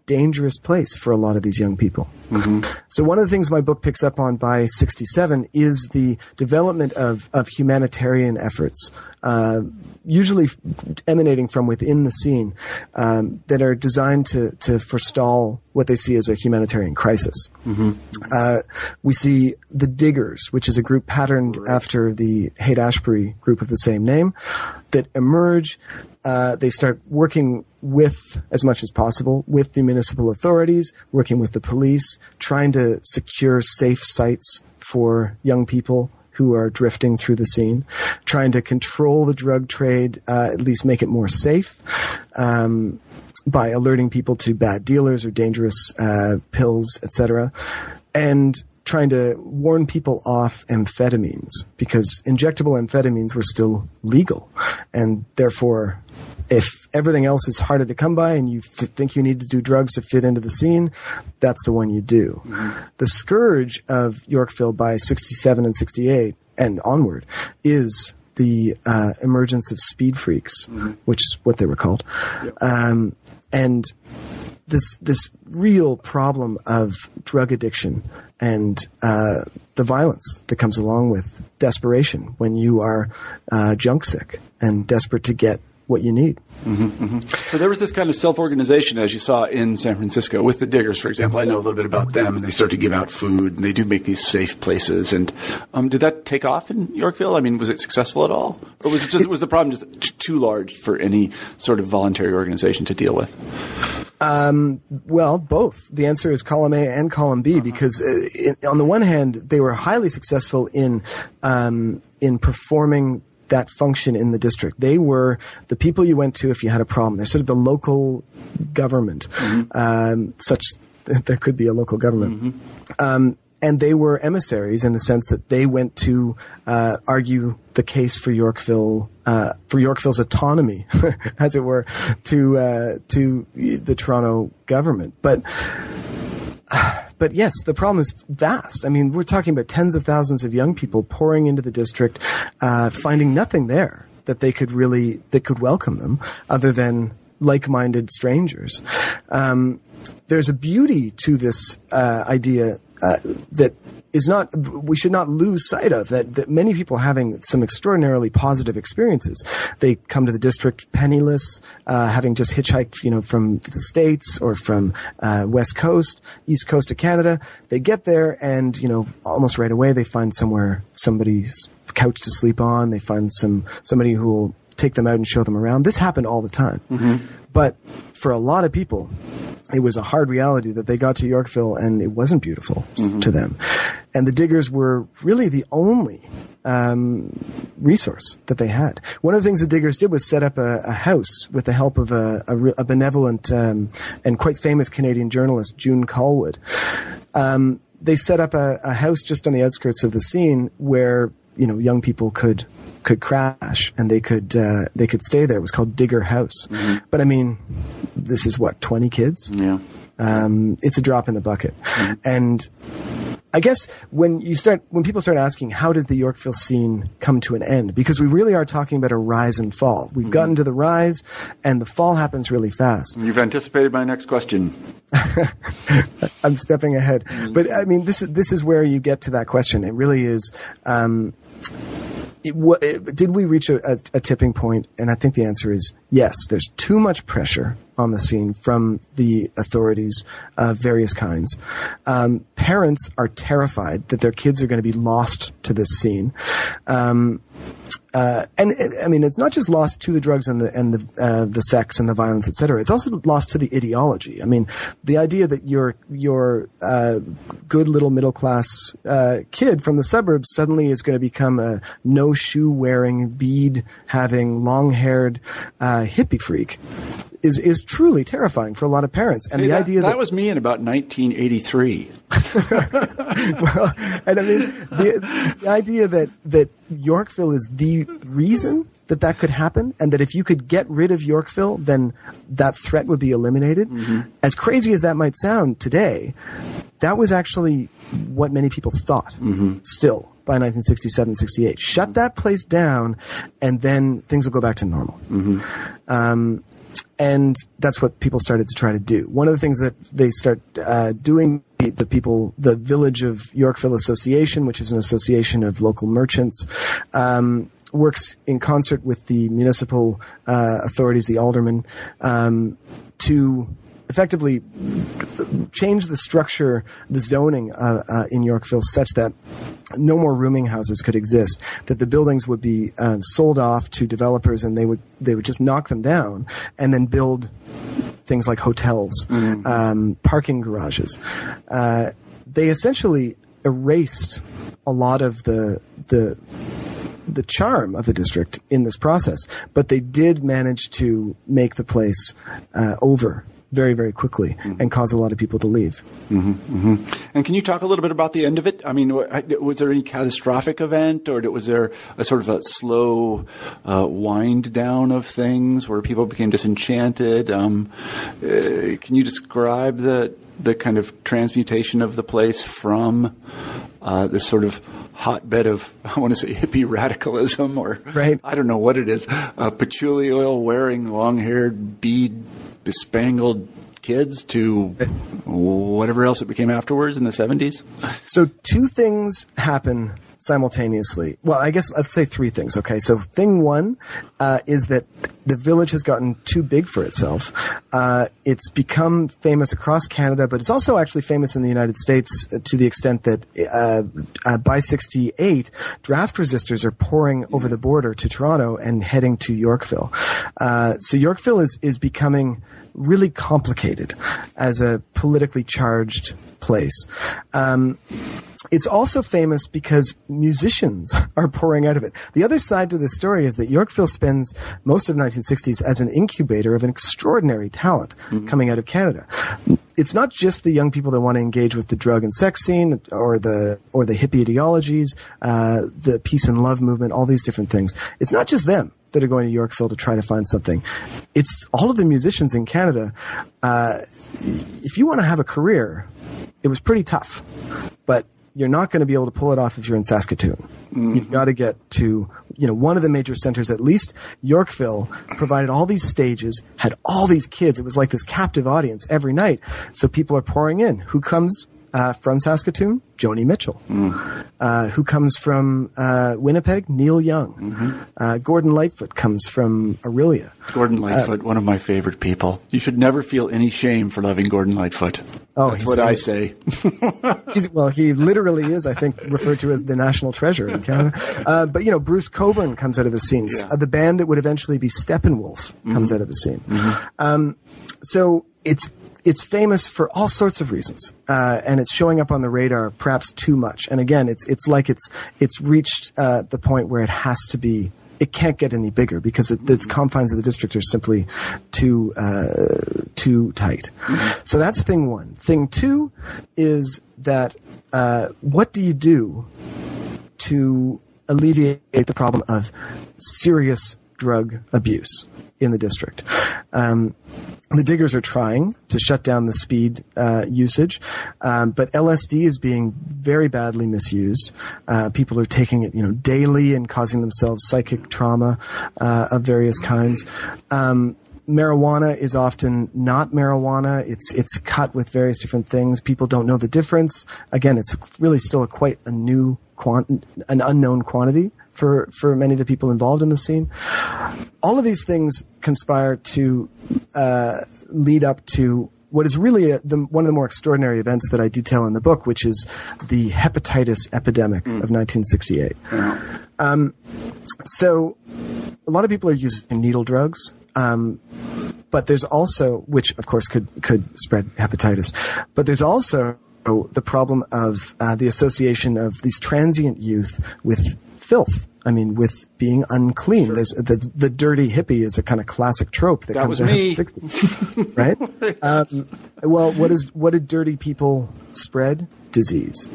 dangerous place for a lot of these young people. Mm-hmm. So one of the things my book picks up on by 67 is the development of, of humanitarian efforts, uh, usually emanating from within the scene, um, that are designed to, to forestall what they see as a humanitarian crisis. Mm-hmm. Uh, we see the Diggers, which is a group patterned after the Haight Ashbury group of the same name, that emerge. Uh, they start working with as much as possible with the municipal authorities, working with the police, trying to secure safe sites for young people who are drifting through the scene, trying to control the drug trade, uh, at least make it more safe. Um, by alerting people to bad dealers or dangerous uh, pills, etc., and trying to warn people off amphetamines because injectable amphetamines were still legal, and therefore if everything else is harder to come by and you f- think you need to do drugs to fit into the scene, that's the one you do. Mm-hmm. The scourge of Yorkville by 67 and 68 and onward is the uh, emergence of speed freaks, mm-hmm. which is what they were called. Yep. Um, and this this real problem of drug addiction and uh, the violence that comes along with desperation when you are uh, junk sick and desperate to get what you need. Mm-hmm, mm-hmm. So there was this kind of self-organization, as you saw in San Francisco, with the Diggers, for example. I know a little bit about them, and they start to give out food, and they do make these safe places. And um, did that take off in Yorkville? I mean, was it successful at all, or was it just was the problem just too large for any sort of voluntary organization to deal with? Um, well, both. The answer is column A and column B, uh-huh. because uh, in, on the one hand, they were highly successful in um, in performing that function in the district. They were the people you went to if you had a problem. They're sort of the local government, mm-hmm. um, such that there could be a local government. Mm-hmm. Um, and they were emissaries in the sense that they went to uh, argue the case for Yorkville uh, for Yorkville's autonomy, as it were, to uh, to the Toronto government. But but yes, the problem is vast. I mean, we're talking about tens of thousands of young people pouring into the district, uh, finding nothing there that they could really that could welcome them, other than like-minded strangers. Um, there's a beauty to this uh, idea uh, that is not we should not lose sight of that, that many people having some extraordinarily positive experiences. They come to the district penniless uh, having just hitchhiked you know from the states or from uh, west coast east coast of canada. They get there and you know almost right away they find somewhere somebody's couch to sleep on. They find some somebody who will take them out and show them around this happened all the time but for a lot of people it was a hard reality that they got to Yorkville and it wasn't beautiful to them. And the diggers were really the only um, resource that they had. One of the things the diggers did was set up a, a house with the help of a, a, re- a benevolent um, and quite famous Canadian journalist, June Callwood. Um, they set up a, a house just on the outskirts of the scene where you know young people could could crash and they could uh, they could stay there. It was called Digger House. But I mean, this is what twenty kids. Yeah. Um, it's a drop in the bucket, and I guess when you start when people start asking how does the Yorkville scene come to an end because we really are talking about a rise and fall. We've gotten to the rise, and the fall happens really fast. You've anticipated my next question. I'm stepping ahead, but I mean this is this is where you get to that question. It really is. Um, it, it, did we reach a, a, a tipping point? And I think the answer is yes. There's too much pressure on the scene from the authorities of various kinds. Um, parents are terrified that their kids are going to be lost to this scene. Um, uh, and I mean, it's not just lost to the drugs and the and the uh, the sex and the violence, etc. It's also lost to the ideology. I mean, the idea that your your uh, good little middle class uh, kid from the suburbs suddenly is going to become a no shoe wearing, bead having, long haired uh, hippie freak is is truly terrifying for a lot of parents. And Hey, the that, idea that that was me in about 1983. well, and I mean, the, the idea that that Yorkville is the reason that that could happen, and that if you could get rid of Yorkville, then that threat would be eliminated. As crazy as that might sound today, that was actually what many people thought. Still. By 1967, 68. Shut that place down, and then things will go back to normal. Um, and that's what people started to try to do. One of the things that they start uh, doing, the, people, the Village of Yorkville Association, which is an association of local merchants, um, works in concert with the municipal uh, authorities, the aldermen, um, to effectively change the structure, the zoning uh, uh, in Yorkville such that no more rooming houses could exist. That the buildings would be uh, sold off to developers, and they would they would just knock them down and then build things like hotels, um, parking garages. Uh, they essentially erased a lot of the the the charm of the district in this process, but they did manage to make the place uh, over very, very quickly and cause a lot of people to leave. And can you talk a little bit about the end of it? I mean, was there any catastrophic event, or was there a sort of a slow uh, wind down of things where people became disenchanted? Um, uh, can you describe the the kind of transmutation of the place from uh, this sort of hotbed of I want to say hippie radicalism, or Right. I don't know what it is, uh, patchouli oil wearing, long haired, bead bespangled kids to whatever else it became afterwards in the 70s? So two things happen simultaneously. Well, I guess let's say three things. Okay, so thing one uh, is that the village has gotten too big for itself. Uh, it's become famous across Canada, but it's also actually famous in the United States uh, to the extent that uh, uh, by '68, draft resistors are pouring over the border to Toronto and heading to Yorkville. Uh, so Yorkville is is becoming really complicated as a politically charged place. Um, it's also famous because musicians are pouring out of it. The other side to this story is that Yorkville spends most of the 1960s as an incubator of an extraordinary talent coming out of Canada. It's not just the young people that want to engage with the drug and sex scene or the or the hippie ideologies, uh, the peace and love movement, all these different things. It's not just them that are going to Yorkville to try to find something. It's all of the musicians in Canada. Uh, if you want to have a career, it was pretty tough, but you're not going to be able to pull it off if you're in Saskatoon. Mm-hmm. You've got to get to, you know, one of the major centers, at least Yorkville provided all these stages, had all these kids. It was like this captive audience every night. So people are pouring in. Who comes uh, from Saskatoon, Joni Mitchell. Mm. Uh, who comes from uh, Winnipeg? Neil Young. Mm-hmm. Uh, Gordon Lightfoot comes from Orillia. Gordon Lightfoot, one of my favorite people. You should never feel any shame for loving Gordon Lightfoot. Oh, That's what I say. He's, well, he literally is, I think, referred to as the national treasure in Canada. Uh, but, you know, Bruce Cockburn comes out of the scene. Yeah. Uh, the band that would eventually be Steppenwolf comes out of the scene. Um, so it's it's famous for all sorts of reasons, uh, and it's showing up on the radar perhaps too much. And again, it's it's like it's it's reached uh, the point where it has to be. It can't get any bigger because it, the confines of the district are simply too uh, too tight. So that's thing one. Thing two is that uh, what do you do to alleviate the problem of serious drug abuse in the district. Um, the diggers are trying to shut down the speed uh, usage, um, but LSD is being very badly misused. Uh, people are taking it, you know, daily and causing themselves psychic trauma uh, of various kinds. Um, marijuana is often not marijuana. It's it's cut with various different things. People don't know the difference. Again, it's really still a quite a new quant- an unknown quantity for for many of the people involved in the scene. All of these things conspire to uh, lead up to what is really a, the, one of the more extraordinary events that I detail in the book, which is the hepatitis epidemic of 1968. Um, so, a lot of people are using needle drugs. Um, but there's also, which of course could could spread hepatitis, but there's also the problem of uh, the association of these transient youth with filth. I mean, with being unclean. There's the the dirty hippie is a kind of classic trope that, That comes was me. the 60s, right? um, well, what is what did dirty people spread? Disease.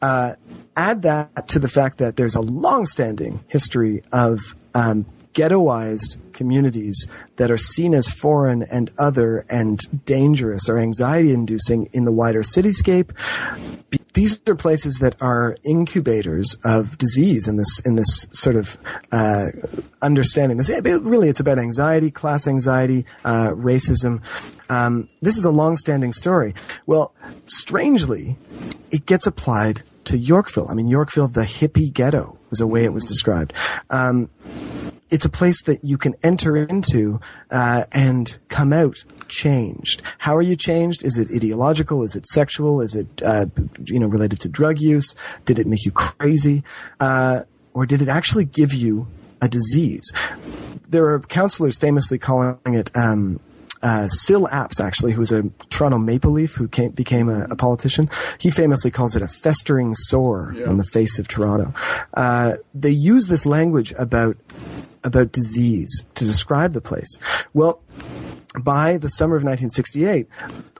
Uh, add that to the fact that there's a long-standing history of um, ghettoized communities that are seen as foreign and other and dangerous or anxiety inducing in the wider cityscape. These are places that are incubators of disease in this in this sort of uh, understanding. This it- really it's about anxiety, class anxiety, uh, racism. Um, this is a long-standing story. Well, strangely, it gets applied to Yorkville. I mean, Yorkville, the hippie ghetto, was a way it was described. Um, it's a place that you can enter into uh, and come out changed. How are you changed? Is it ideological? Is it sexual? Is it uh, you know related to drug use? Did it make you crazy, uh, or did it actually give you a disease? There are counselors famously calling it. Um, uh, Syl Apps, actually, who was a Toronto Maple Leaf who came, became a, a politician, he famously calls it a festering sore on the face of Toronto. Uh, they use this language about about disease to describe the place. Well, by the summer of 1968,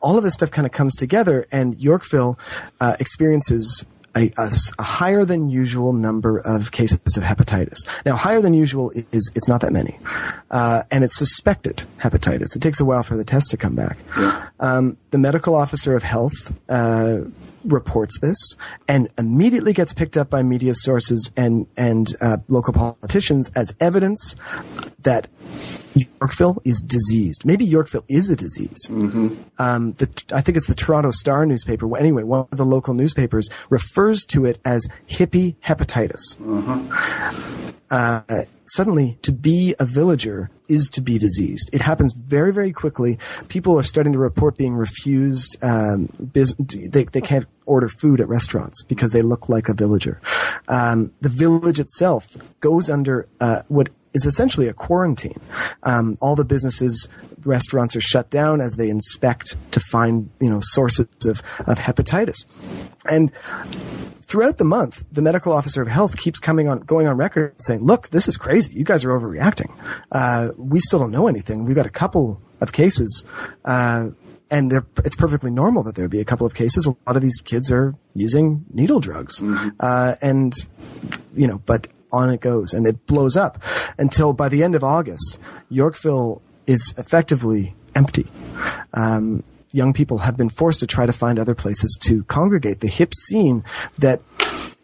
all of this stuff kind of comes together, and Yorkville uh, experiences a, a a higher than usual number of cases of hepatitis. Now, higher than usual is it's not that many, uh, and it's suspected hepatitis. It takes a while for the test to come back. Um, the medical officer of health. Uh, reports this and immediately gets picked up by media sources and and uh, local politicians as evidence that Yorkville is diseased. Maybe Yorkville is a disease. Um, the, I think it's the Toronto Star newspaper. Well, Anyway, one of the local newspapers refers to it as hippie hepatitis. Uh, suddenly, to be a villager is to be diseased. It happens very, very quickly. People are starting to report being refused. Um, bus- they, they can't order food at restaurants because they look like a villager. Um, the village itself goes under uh, what is essentially a quarantine. Um, all the businesses, restaurants are shut down as they inspect to find, you know, sources of, of hepatitis. And throughout the month, the medical officer of health keeps coming on, going on record saying, look, this is crazy. You guys are overreacting. Uh, we still don't know anything. We've got a couple of cases, uh, and it's perfectly normal that there would be a couple of cases. A lot of these kids are using needle drugs. Uh, and, you know, but on it goes and it blows up until by the end of August, Yorkville is effectively empty. Um, young people have been forced to try to find other places to congregate. The hip scene that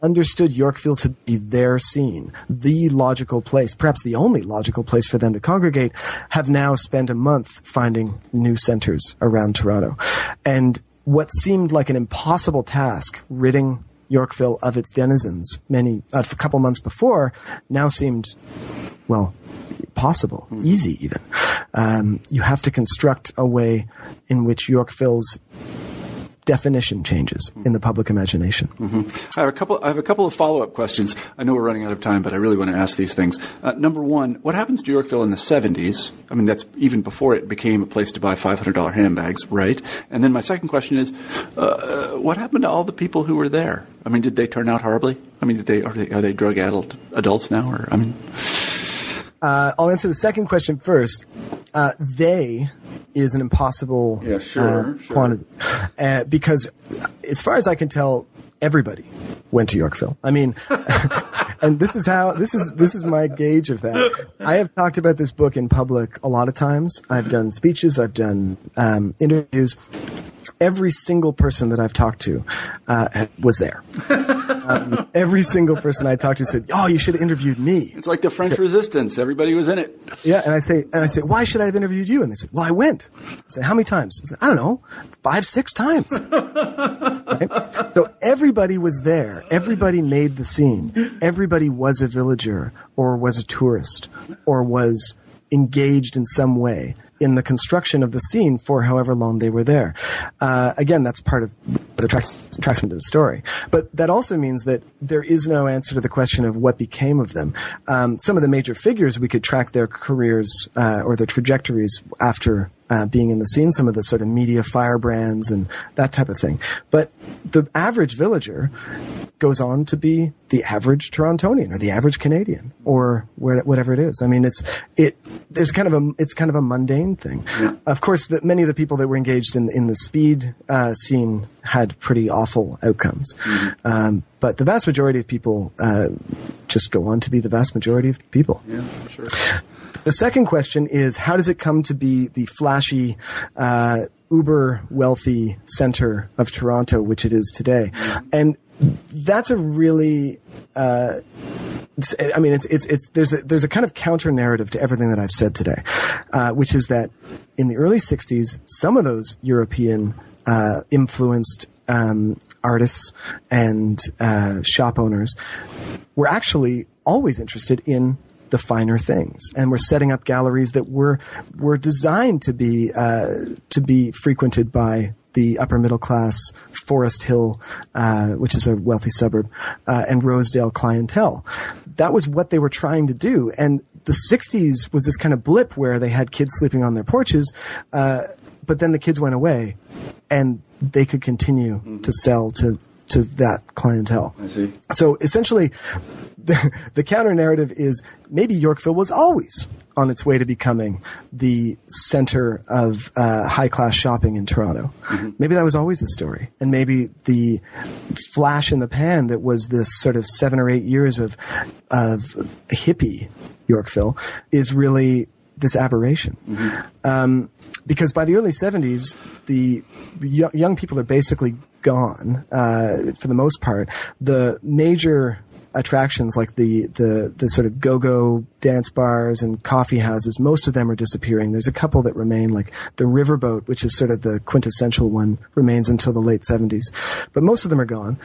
understood Yorkville to be their scene, the logical place, perhaps the only logical place for them to congregate, have now spent a month finding new centers around Toronto. And what seemed like an impossible task, ridding Yorkville of its denizens many a couple months before, now seemed well possible, mm-hmm. easy even. Um, you have to construct a way in which Yorkville's definition changes in the public imagination. Mm-hmm. I have a couple. I have a couple of follow up questions. I know we're running out of time, but I really want to ask these things. Uh, number one, what happens to Yorkville in the '70s? I mean, that's even before it became a place to buy $500 handbags, right? And then my second question is, uh, what happened to all the people who were there? I mean, did they turn out horribly? I mean, did they are they, are they drug adult adults now, or I mean? Uh, I'll answer the second question first. Uh, they is an impossible yeah, sure, uh, sure. quantity uh, because, as far as I can tell, everybody went to Yorkville. I mean, and this is how this is this is my gauge of that. I have talked about this book in public a lot of times. I've done speeches, I've done um, interviews, every single person that I've talked to uh, was there. um, every single person I talked to said, "Oh, you should have interviewed me." It's like the French so, Resistance; everybody was in it. Yeah, and I say, and I say, "Why should I have interviewed you?" And they said, "Well, I went." I said, "How many times?" I said, "I don't know, five, six times." right? So everybody was there. Everybody made the scene. Everybody was a villager, or was a tourist, or was engaged in some way in the construction of the scene for however long they were there. Uh, again, that's part of what attracts, attracts me to the story. But that also means that there is no answer to the question of what became of them. Um, some of the major figures, we could track their careers uh, or their trajectories after uh, being in the scene, some of the sort of media firebrands and that type of thing. But the average villager goes on to be the average Torontonian or the average Canadian or whatever it is. I mean, it's it. There's kind of a it's kind of a mundane thing. Yeah. Of course, the, many of the people that were engaged in in the speed uh, scene had pretty awful outcomes. Mm-hmm. Um, but the vast majority of people uh, just go on to be the vast majority of people. Yeah, sure. The second question is how does it come to be the flashy, uh, uber wealthy center of Toronto, which it is today? And that's a really, uh, I mean, it's, it's, it's, there's a, there's a kind of counter narrative to everything that I've said today, uh, which is that in the early 60s, some of those European, uh, influenced, um, artists and, uh, shop owners were actually always interested in the finer things, and we're setting up galleries that were were designed to be uh, to be frequented by the upper middle class Forest Hill, uh, which is a wealthy suburb, uh, and Rosedale clientele. That was what they were trying to do, and the '60s was this kind of blip where they had kids sleeping on their porches, uh, but then the kids went away, and they could continue mm-hmm. to sell to to that clientele. I see. So essentially, the, the counter narrative is maybe Yorkville was always on its way to becoming the center of uh, high class shopping in Toronto. Mm-hmm. Maybe that was always the story, and maybe the flash in the pan that was this sort of seven or eight years of of hippie Yorkville is really this aberration. Mm-hmm. Um, because by the early 70s, the young people are basically gone uh, for the most part. The major attractions like the, the, the sort of go-go dance bars and coffee houses, most of them are disappearing. There's a couple that remain, like the Riverboat, which is sort of the quintessential one, remains until the late 70s. But most of them are gone.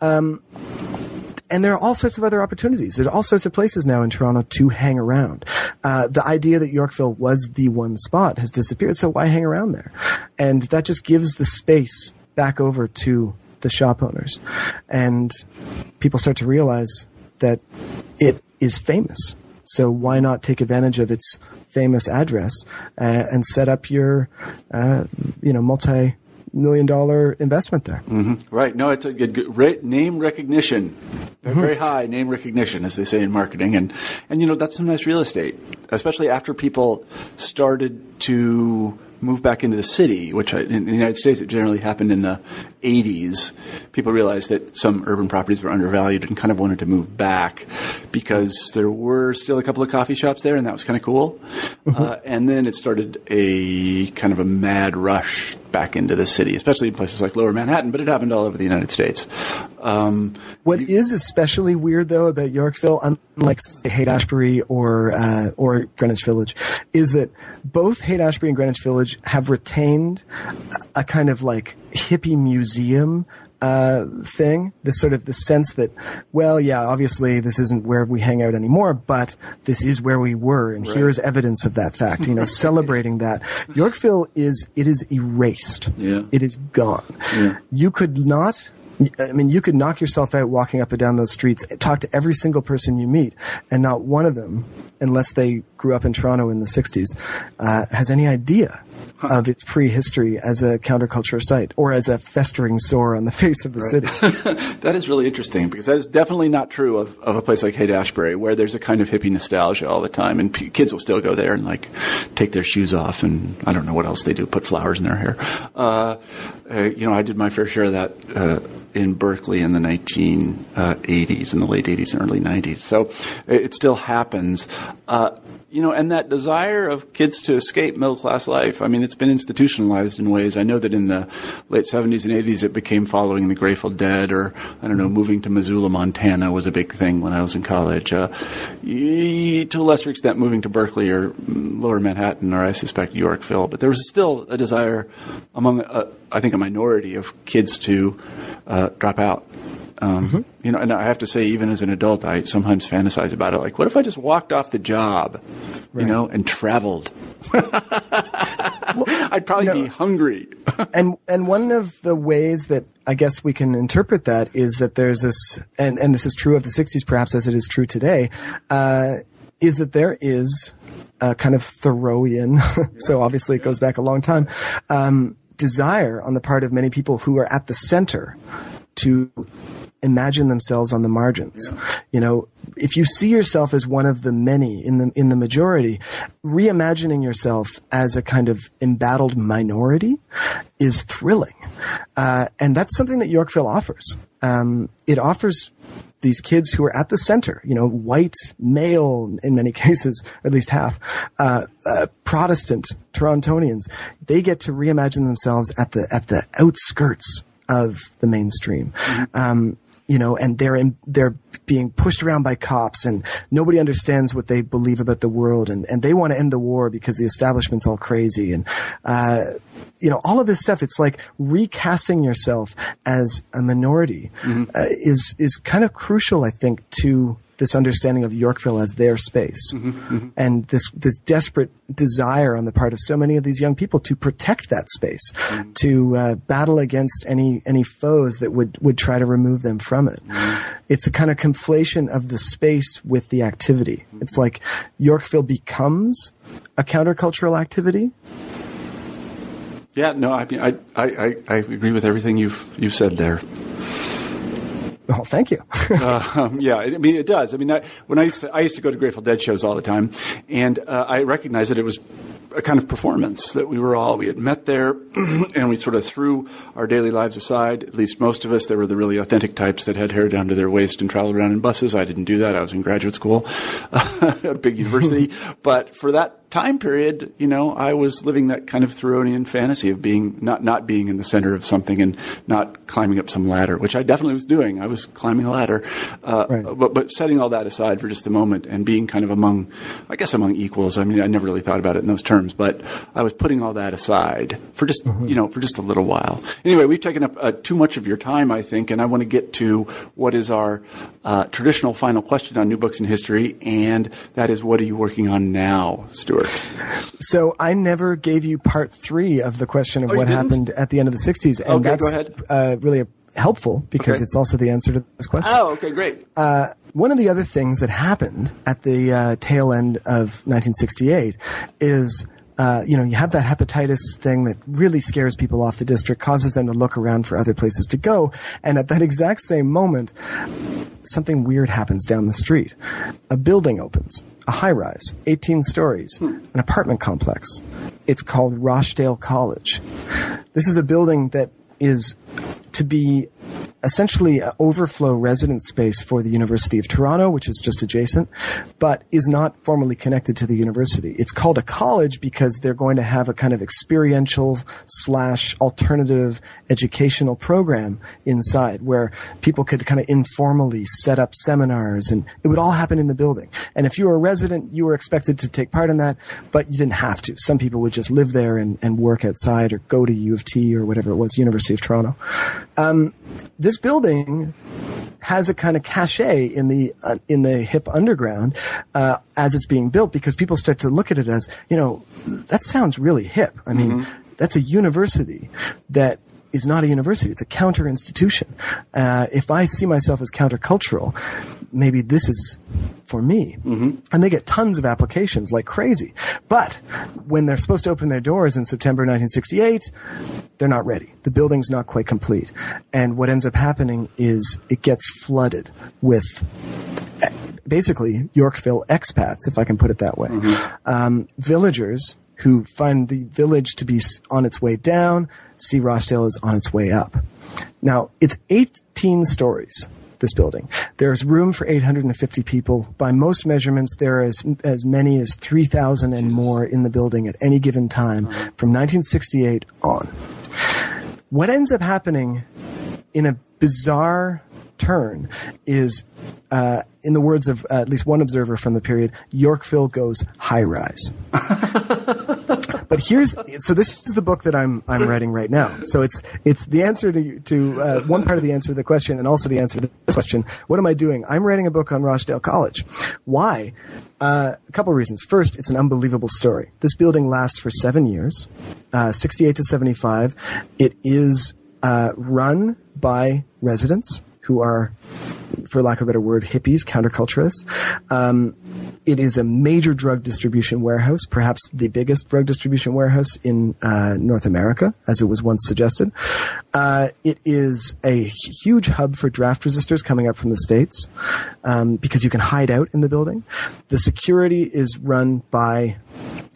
Um, and there are all sorts of other opportunities. There's all sorts of places now in Toronto to hang around. Uh, the idea that Yorkville was the one spot has disappeared, so why hang around there? And that just gives the space back over to the shop owners. And people start to realize that it is famous. So why not take advantage of its famous address uh, and set up your, uh, you know, multi million dollar investment there. Mm-hmm. Right. No, it's a good, good name recognition, mm-hmm. very high name recognition, as they say in marketing, and and you know that's some nice real estate, especially after people started to move back into the city, which I, in the United States it generally happened in the 80s, people realized that some urban properties were undervalued and kind of wanted to move back because there were still a couple of coffee shops there, and that was kind of cool. Mm-hmm. Uh, and then it started a kind of a mad rush back into the city, especially in places like Lower Manhattan, but it happened all over the United States. Um, what you, is especially weird, though, about Yorkville, unlike Haight Ashbury or uh, or Greenwich Village, is that both Haight Ashbury and Greenwich Village have retained a kind of like hippie museum uh, thing. This sort of the sense that, well, yeah, obviously this isn't where we hang out anymore, but this is where we were, and right. here's evidence of that fact. You know, celebrating that. Yorkville is it is erased. Yeah. It is gone. Yeah. You could not I mean, you could knock yourself out walking up and down those streets, talk to every single person you meet, and not one of them, unless they grew up in Toronto in the 60s, uh, has any idea huh. of its prehistory as a counterculture site or as a festering sore on the face of the right. city. that is really interesting because that is definitely not true of, of a place like Haight Ashbury where there's a kind of hippie nostalgia all the time and p- kids will still go there and like take their shoes off and I don't know what else they do, put flowers in their hair. Uh, uh, you know, I did my fair share of that uh, in Berkeley in the 1980s, in the late 80s and early 90s. So it still happens. You know, and that desire of kids to escape middle class life. I mean, it's been institutionalized in ways. I know that in the late 70s and 80s, it became following the Grateful Dead, or I don't know, moving to Missoula, Montana was a big thing when I was in college. Uh, to a lesser extent, moving to Berkeley or Lower Manhattan, or I suspect Yorkville. But there was still a desire among, uh, I think, a minority of kids to uh, drop out. Um, mm-hmm. You know, and I have to say, even as an adult, I sometimes fantasize about it. Like, what if I just walked off the job, right. you know, and traveled? well, I'd probably you know, be hungry. and and one of the ways that I guess we can interpret that is that there's this, and and this is true of the '60s, perhaps as it is true today, uh, is that there is a kind of Thoreauian. so obviously, it goes back a long time. Um, desire on the part of many people who are at the center to imagine themselves on the margins. Yeah. You know, if you see yourself as one of the many in the in the majority, reimagining yourself as a kind of embattled minority is thrilling, uh, and that's something that Yorkville offers. Um, it offers these kids who are at the center, you know, white, male in many cases, at least half, uh, uh, Protestant Torontonians, they get to reimagine themselves at the at the outskirts of the mainstream. Mm-hmm. Um, you know, and they're in, they're being pushed around by cops and nobody understands what they believe about the world and, and they want to end the war because the establishment's all crazy and, uh, you know, all of this stuff. It's like recasting yourself as a minority mm-hmm. uh, is, is kind of crucial, I think, to this understanding of Yorkville as their space, mm-hmm, mm-hmm. and this this desperate desire on the part of so many of these young people to protect that space, mm-hmm. to uh, battle against any any foes that would would try to remove them from it. Mm-hmm. It's a kind of conflation of the space with the activity. Mm-hmm. It's like Yorkville becomes a countercultural activity. Yeah, no, I mean, I, I, I agree with everything you've you've said there. Well, thank you. uh, um, yeah, I mean it does. I mean, I, when I used to, I used to go to Grateful Dead shows all the time, and uh, I recognized that it was a kind of performance that we were all we had met there and we sort of threw our daily lives aside at least most of us there were the really authentic types that had hair down to their waist and traveled around in buses i didn't do that i was in graduate school at a big university but for that time period, you know, I was living that kind of Thoreauian fantasy of being not not being in the center of something and not climbing up some ladder, which I definitely was doing. I was climbing a ladder, uh, right. but but setting all that aside for just a moment and being kind of among, I guess, among equals. I mean, I never really thought about it in those terms, but I was putting all that aside for just mm-hmm. you know for just a little while. Anyway, we've taken up uh, too much of your time, I think, and I want to get to what is our uh, traditional final question on new books in history, and that is, what are you working on now, Stuart? So I never gave you part three of the question of oh, what happened at the end of the 60s. And okay, that's uh, really helpful because okay. it's also the answer to this question. Oh, okay, great. Uh, one of the other things that happened at the uh, tail end of 1968 is uh, you know, you have that hepatitis thing that really scares people off the district, causes them to look around for other places to go. And at that exact same moment, something weird happens down the street. A building opens a high rise, 18 stories, hmm. an apartment complex. It's called Rochdale College. This is a building that is to be essentially an overflow residence space for the University of Toronto, which is just adjacent, but is not formally connected to the university. It's called a college because they're going to have a kind of experiential slash alternative educational program inside where people could kind of informally set up seminars and it would all happen in the building. And if you were a resident, you were expected to take part in that, but you didn't have to. Some people would just live there and, and work outside or go to U of T or whatever it was, University of Toronto. Um, this building has a kind of cachet in the uh, in the hip underground uh, as it's being built because people start to look at it as you know that sounds really hip. I mean, mm-hmm. that's a university that is not a university; it's a counter institution. Uh, if I see myself as countercultural, maybe this is for me. Mm-hmm. And they get tons of applications like crazy. But when they're supposed to open their doors in September 1968, they're not ready. The building's not quite complete. And what ends up happening is it gets flooded with eh, basically Yorkville expats, if I can put it that way. Mm-hmm. Um, villagers who find the village to be on its way down, see Rochdale is on its way up. Now, it's 18 stories this building. There's room for 850 people. By most measurements, there are as, as many as 3,000 and more in the building at any given time from 1968 on. What ends up happening in a bizarre turn is, uh, in the words of uh, at least one observer from the period, Yorkville goes high rise. but here's so this is the book that I'm I'm writing right now. So it's it's the answer to to uh, one part of the answer to the question and also the answer to this question. What am I doing? I'm writing a book on Rochdale College. Why? Uh, a couple reasons. First, it's an unbelievable story. This building lasts for seven years, uh, 68 to 75. It is uh, run by residents who are, for lack of a better word, hippies, counterculturists. Um, it is a major drug distribution warehouse, perhaps the biggest drug distribution warehouse in uh, North America, as it was once suggested. Uh, it is a huge hub for draft resisters coming up from the states um, because you can hide out in the building. The security is run by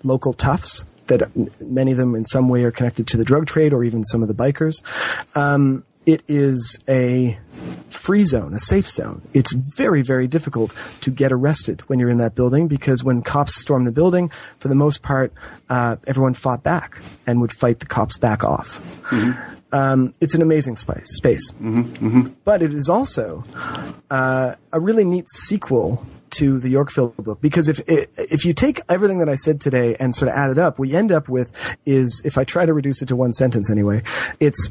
local toughs that many of them in some way are connected to the drug trade or even some of the bikers. Um, it is a free zone, a safe zone. It's very, very difficult to get arrested when you're in that building because when cops storm the building, for the most part, uh, everyone fought back and would fight the cops back off. Mm-hmm. Um, it's an amazing space, space. Mm-hmm, mm-hmm. but it is also uh, a really neat sequel to the Yorkville book because if if you take everything that I said today and sort of add it up, we end up with is if I try to reduce it to one sentence anyway, it's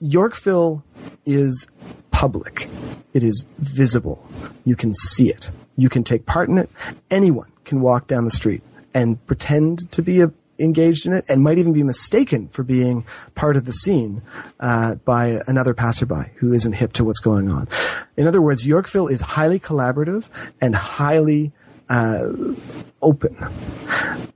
Yorkville is public. It is visible. You can see it. You can take part in it. Anyone can walk down the street and pretend to be a, engaged in it and might even be mistaken for being part of the scene uh, by another passerby who isn't hip to what's going on. In other words, Yorkville is highly collaborative and highly uh, open.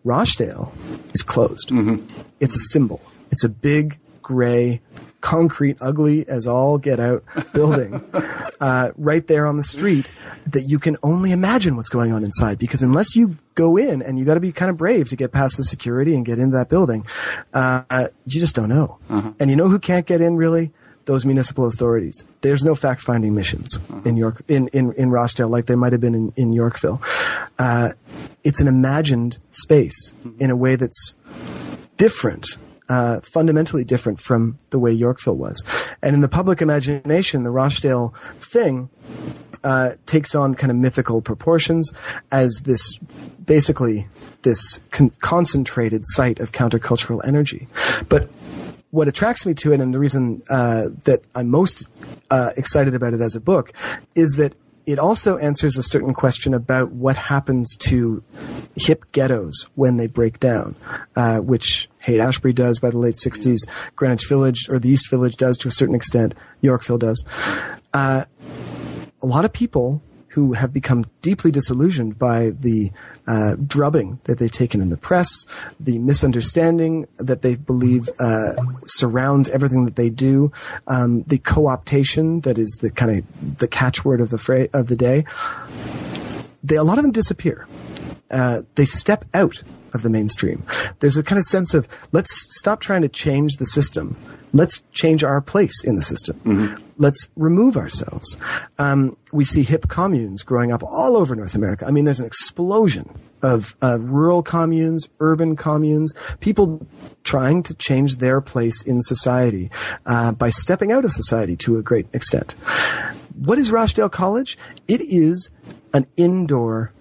Rochdale is closed. Mm-hmm. It's a symbol. It's a big gray concrete, ugly as all get out building uh, right there on the street that you can only imagine what's going on inside. Because unless you go in, and you got to be kind of brave to get past the security and get into that building, uh, you just don't know. Uh-huh. And you know who can't get in really? Those municipal authorities. There's no fact finding missions uh-huh. in York in, in, in Rochdale like there might have been in, in Yorkville. Uh, it's an imagined space in a way that's different uh, fundamentally different from the way Yorkville was. And in the public imagination, the Rochdale thing uh, takes on kind of mythical proportions as this basically this con- concentrated site of countercultural energy. But what attracts me to it, and the reason uh, that I'm most uh, excited about it as a book, is that it also answers a certain question about what happens to hip ghettos when they break down, uh, which Haight Ashbury does by the late 60s, Greenwich Village or the East Village does to a certain extent, Yorkville does. Uh, a lot of people who have become deeply disillusioned by the uh, drubbing that they've taken in the press, the misunderstanding that they believe uh, surrounds everything that they do, um, the co-optation that is the kind of the catchword of the fra- of the day. They, a lot of them disappear uh, they step out of the mainstream. There's a kind of sense of let's stop trying to change the system. Let's change our place in the system. Mm-hmm. Let's remove ourselves. Um, we see hip communes growing up all over North America. I mean, there's an explosion of uh, rural communes, urban communes, people trying to change their place in society uh, by stepping out of society to a great extent. What is Rochdale College? It is an indoor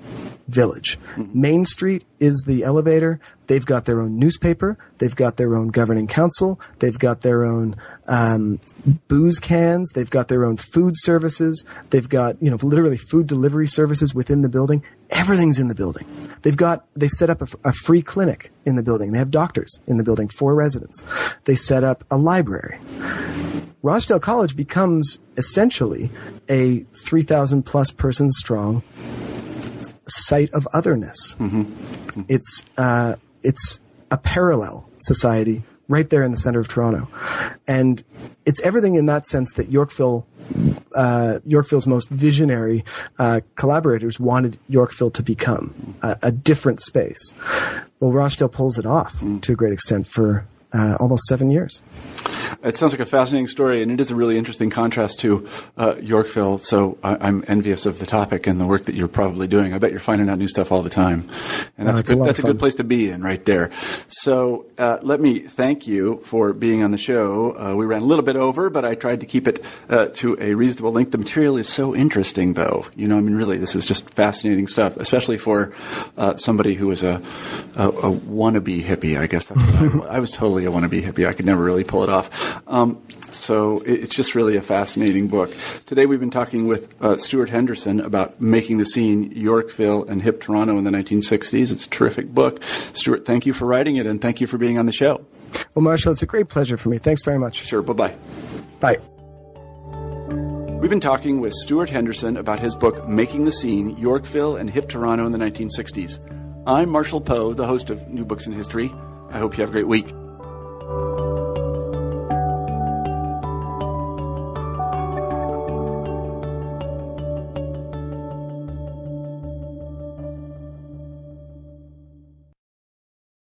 village. Mm-hmm. Main Street is the elevator. They've got their own newspaper. They've got their own governing council. They've got their own um, booze cans. They've got their own food services. They've got you know literally food delivery services within the building. Everything's in the building. They've got they set up a, a free clinic in the building. They have doctors in the building for residents. They set up a library. Rochdale College becomes essentially a 3,000 plus person strong site of otherness. Mm-hmm. It's uh, it's a parallel society right there in the center of Toronto, and it's everything in that sense that Yorkville. Uh, Yorkville's most visionary uh, collaborators wanted Yorkville to become a, a, different space. Well, Rochdale pulls it off mm. to a great extent for uh, almost seven years. It sounds like a fascinating story, and it is a really interesting contrast to uh, Yorkville. So I, am envious of the topic and the work that you're probably doing. I bet you're finding out new stuff all the time, and that's a good a that's a good place to be in right there. So uh, let me thank you for being on the show. Uh, we ran a little bit over, but I tried to keep it uh, to a reasonable length. The material is so interesting, though. You know, I mean, really, this is just fascinating stuff, especially for uh, somebody who is a, a, a wannabe hippie. I guess that's what I, I was totally a wannabe hippie. I could never really pull it off. Um, so it's just really a fascinating book. Today we've been talking with uh, Stuart Henderson about making the scene Yorkville and Hip Toronto in the 1960s. It's a terrific book. Stuart, thank you for writing it and thank you for being on the show. Well, Marshall, it's a great pleasure for me. Thanks very much. Sure. Bye-bye. Bye. We've been talking with Stuart Henderson about his book Making the Scene Yorkville and Hip Toronto in the 1960s. I'm Marshall Poe, the host of New Books in History. I hope you have a great week.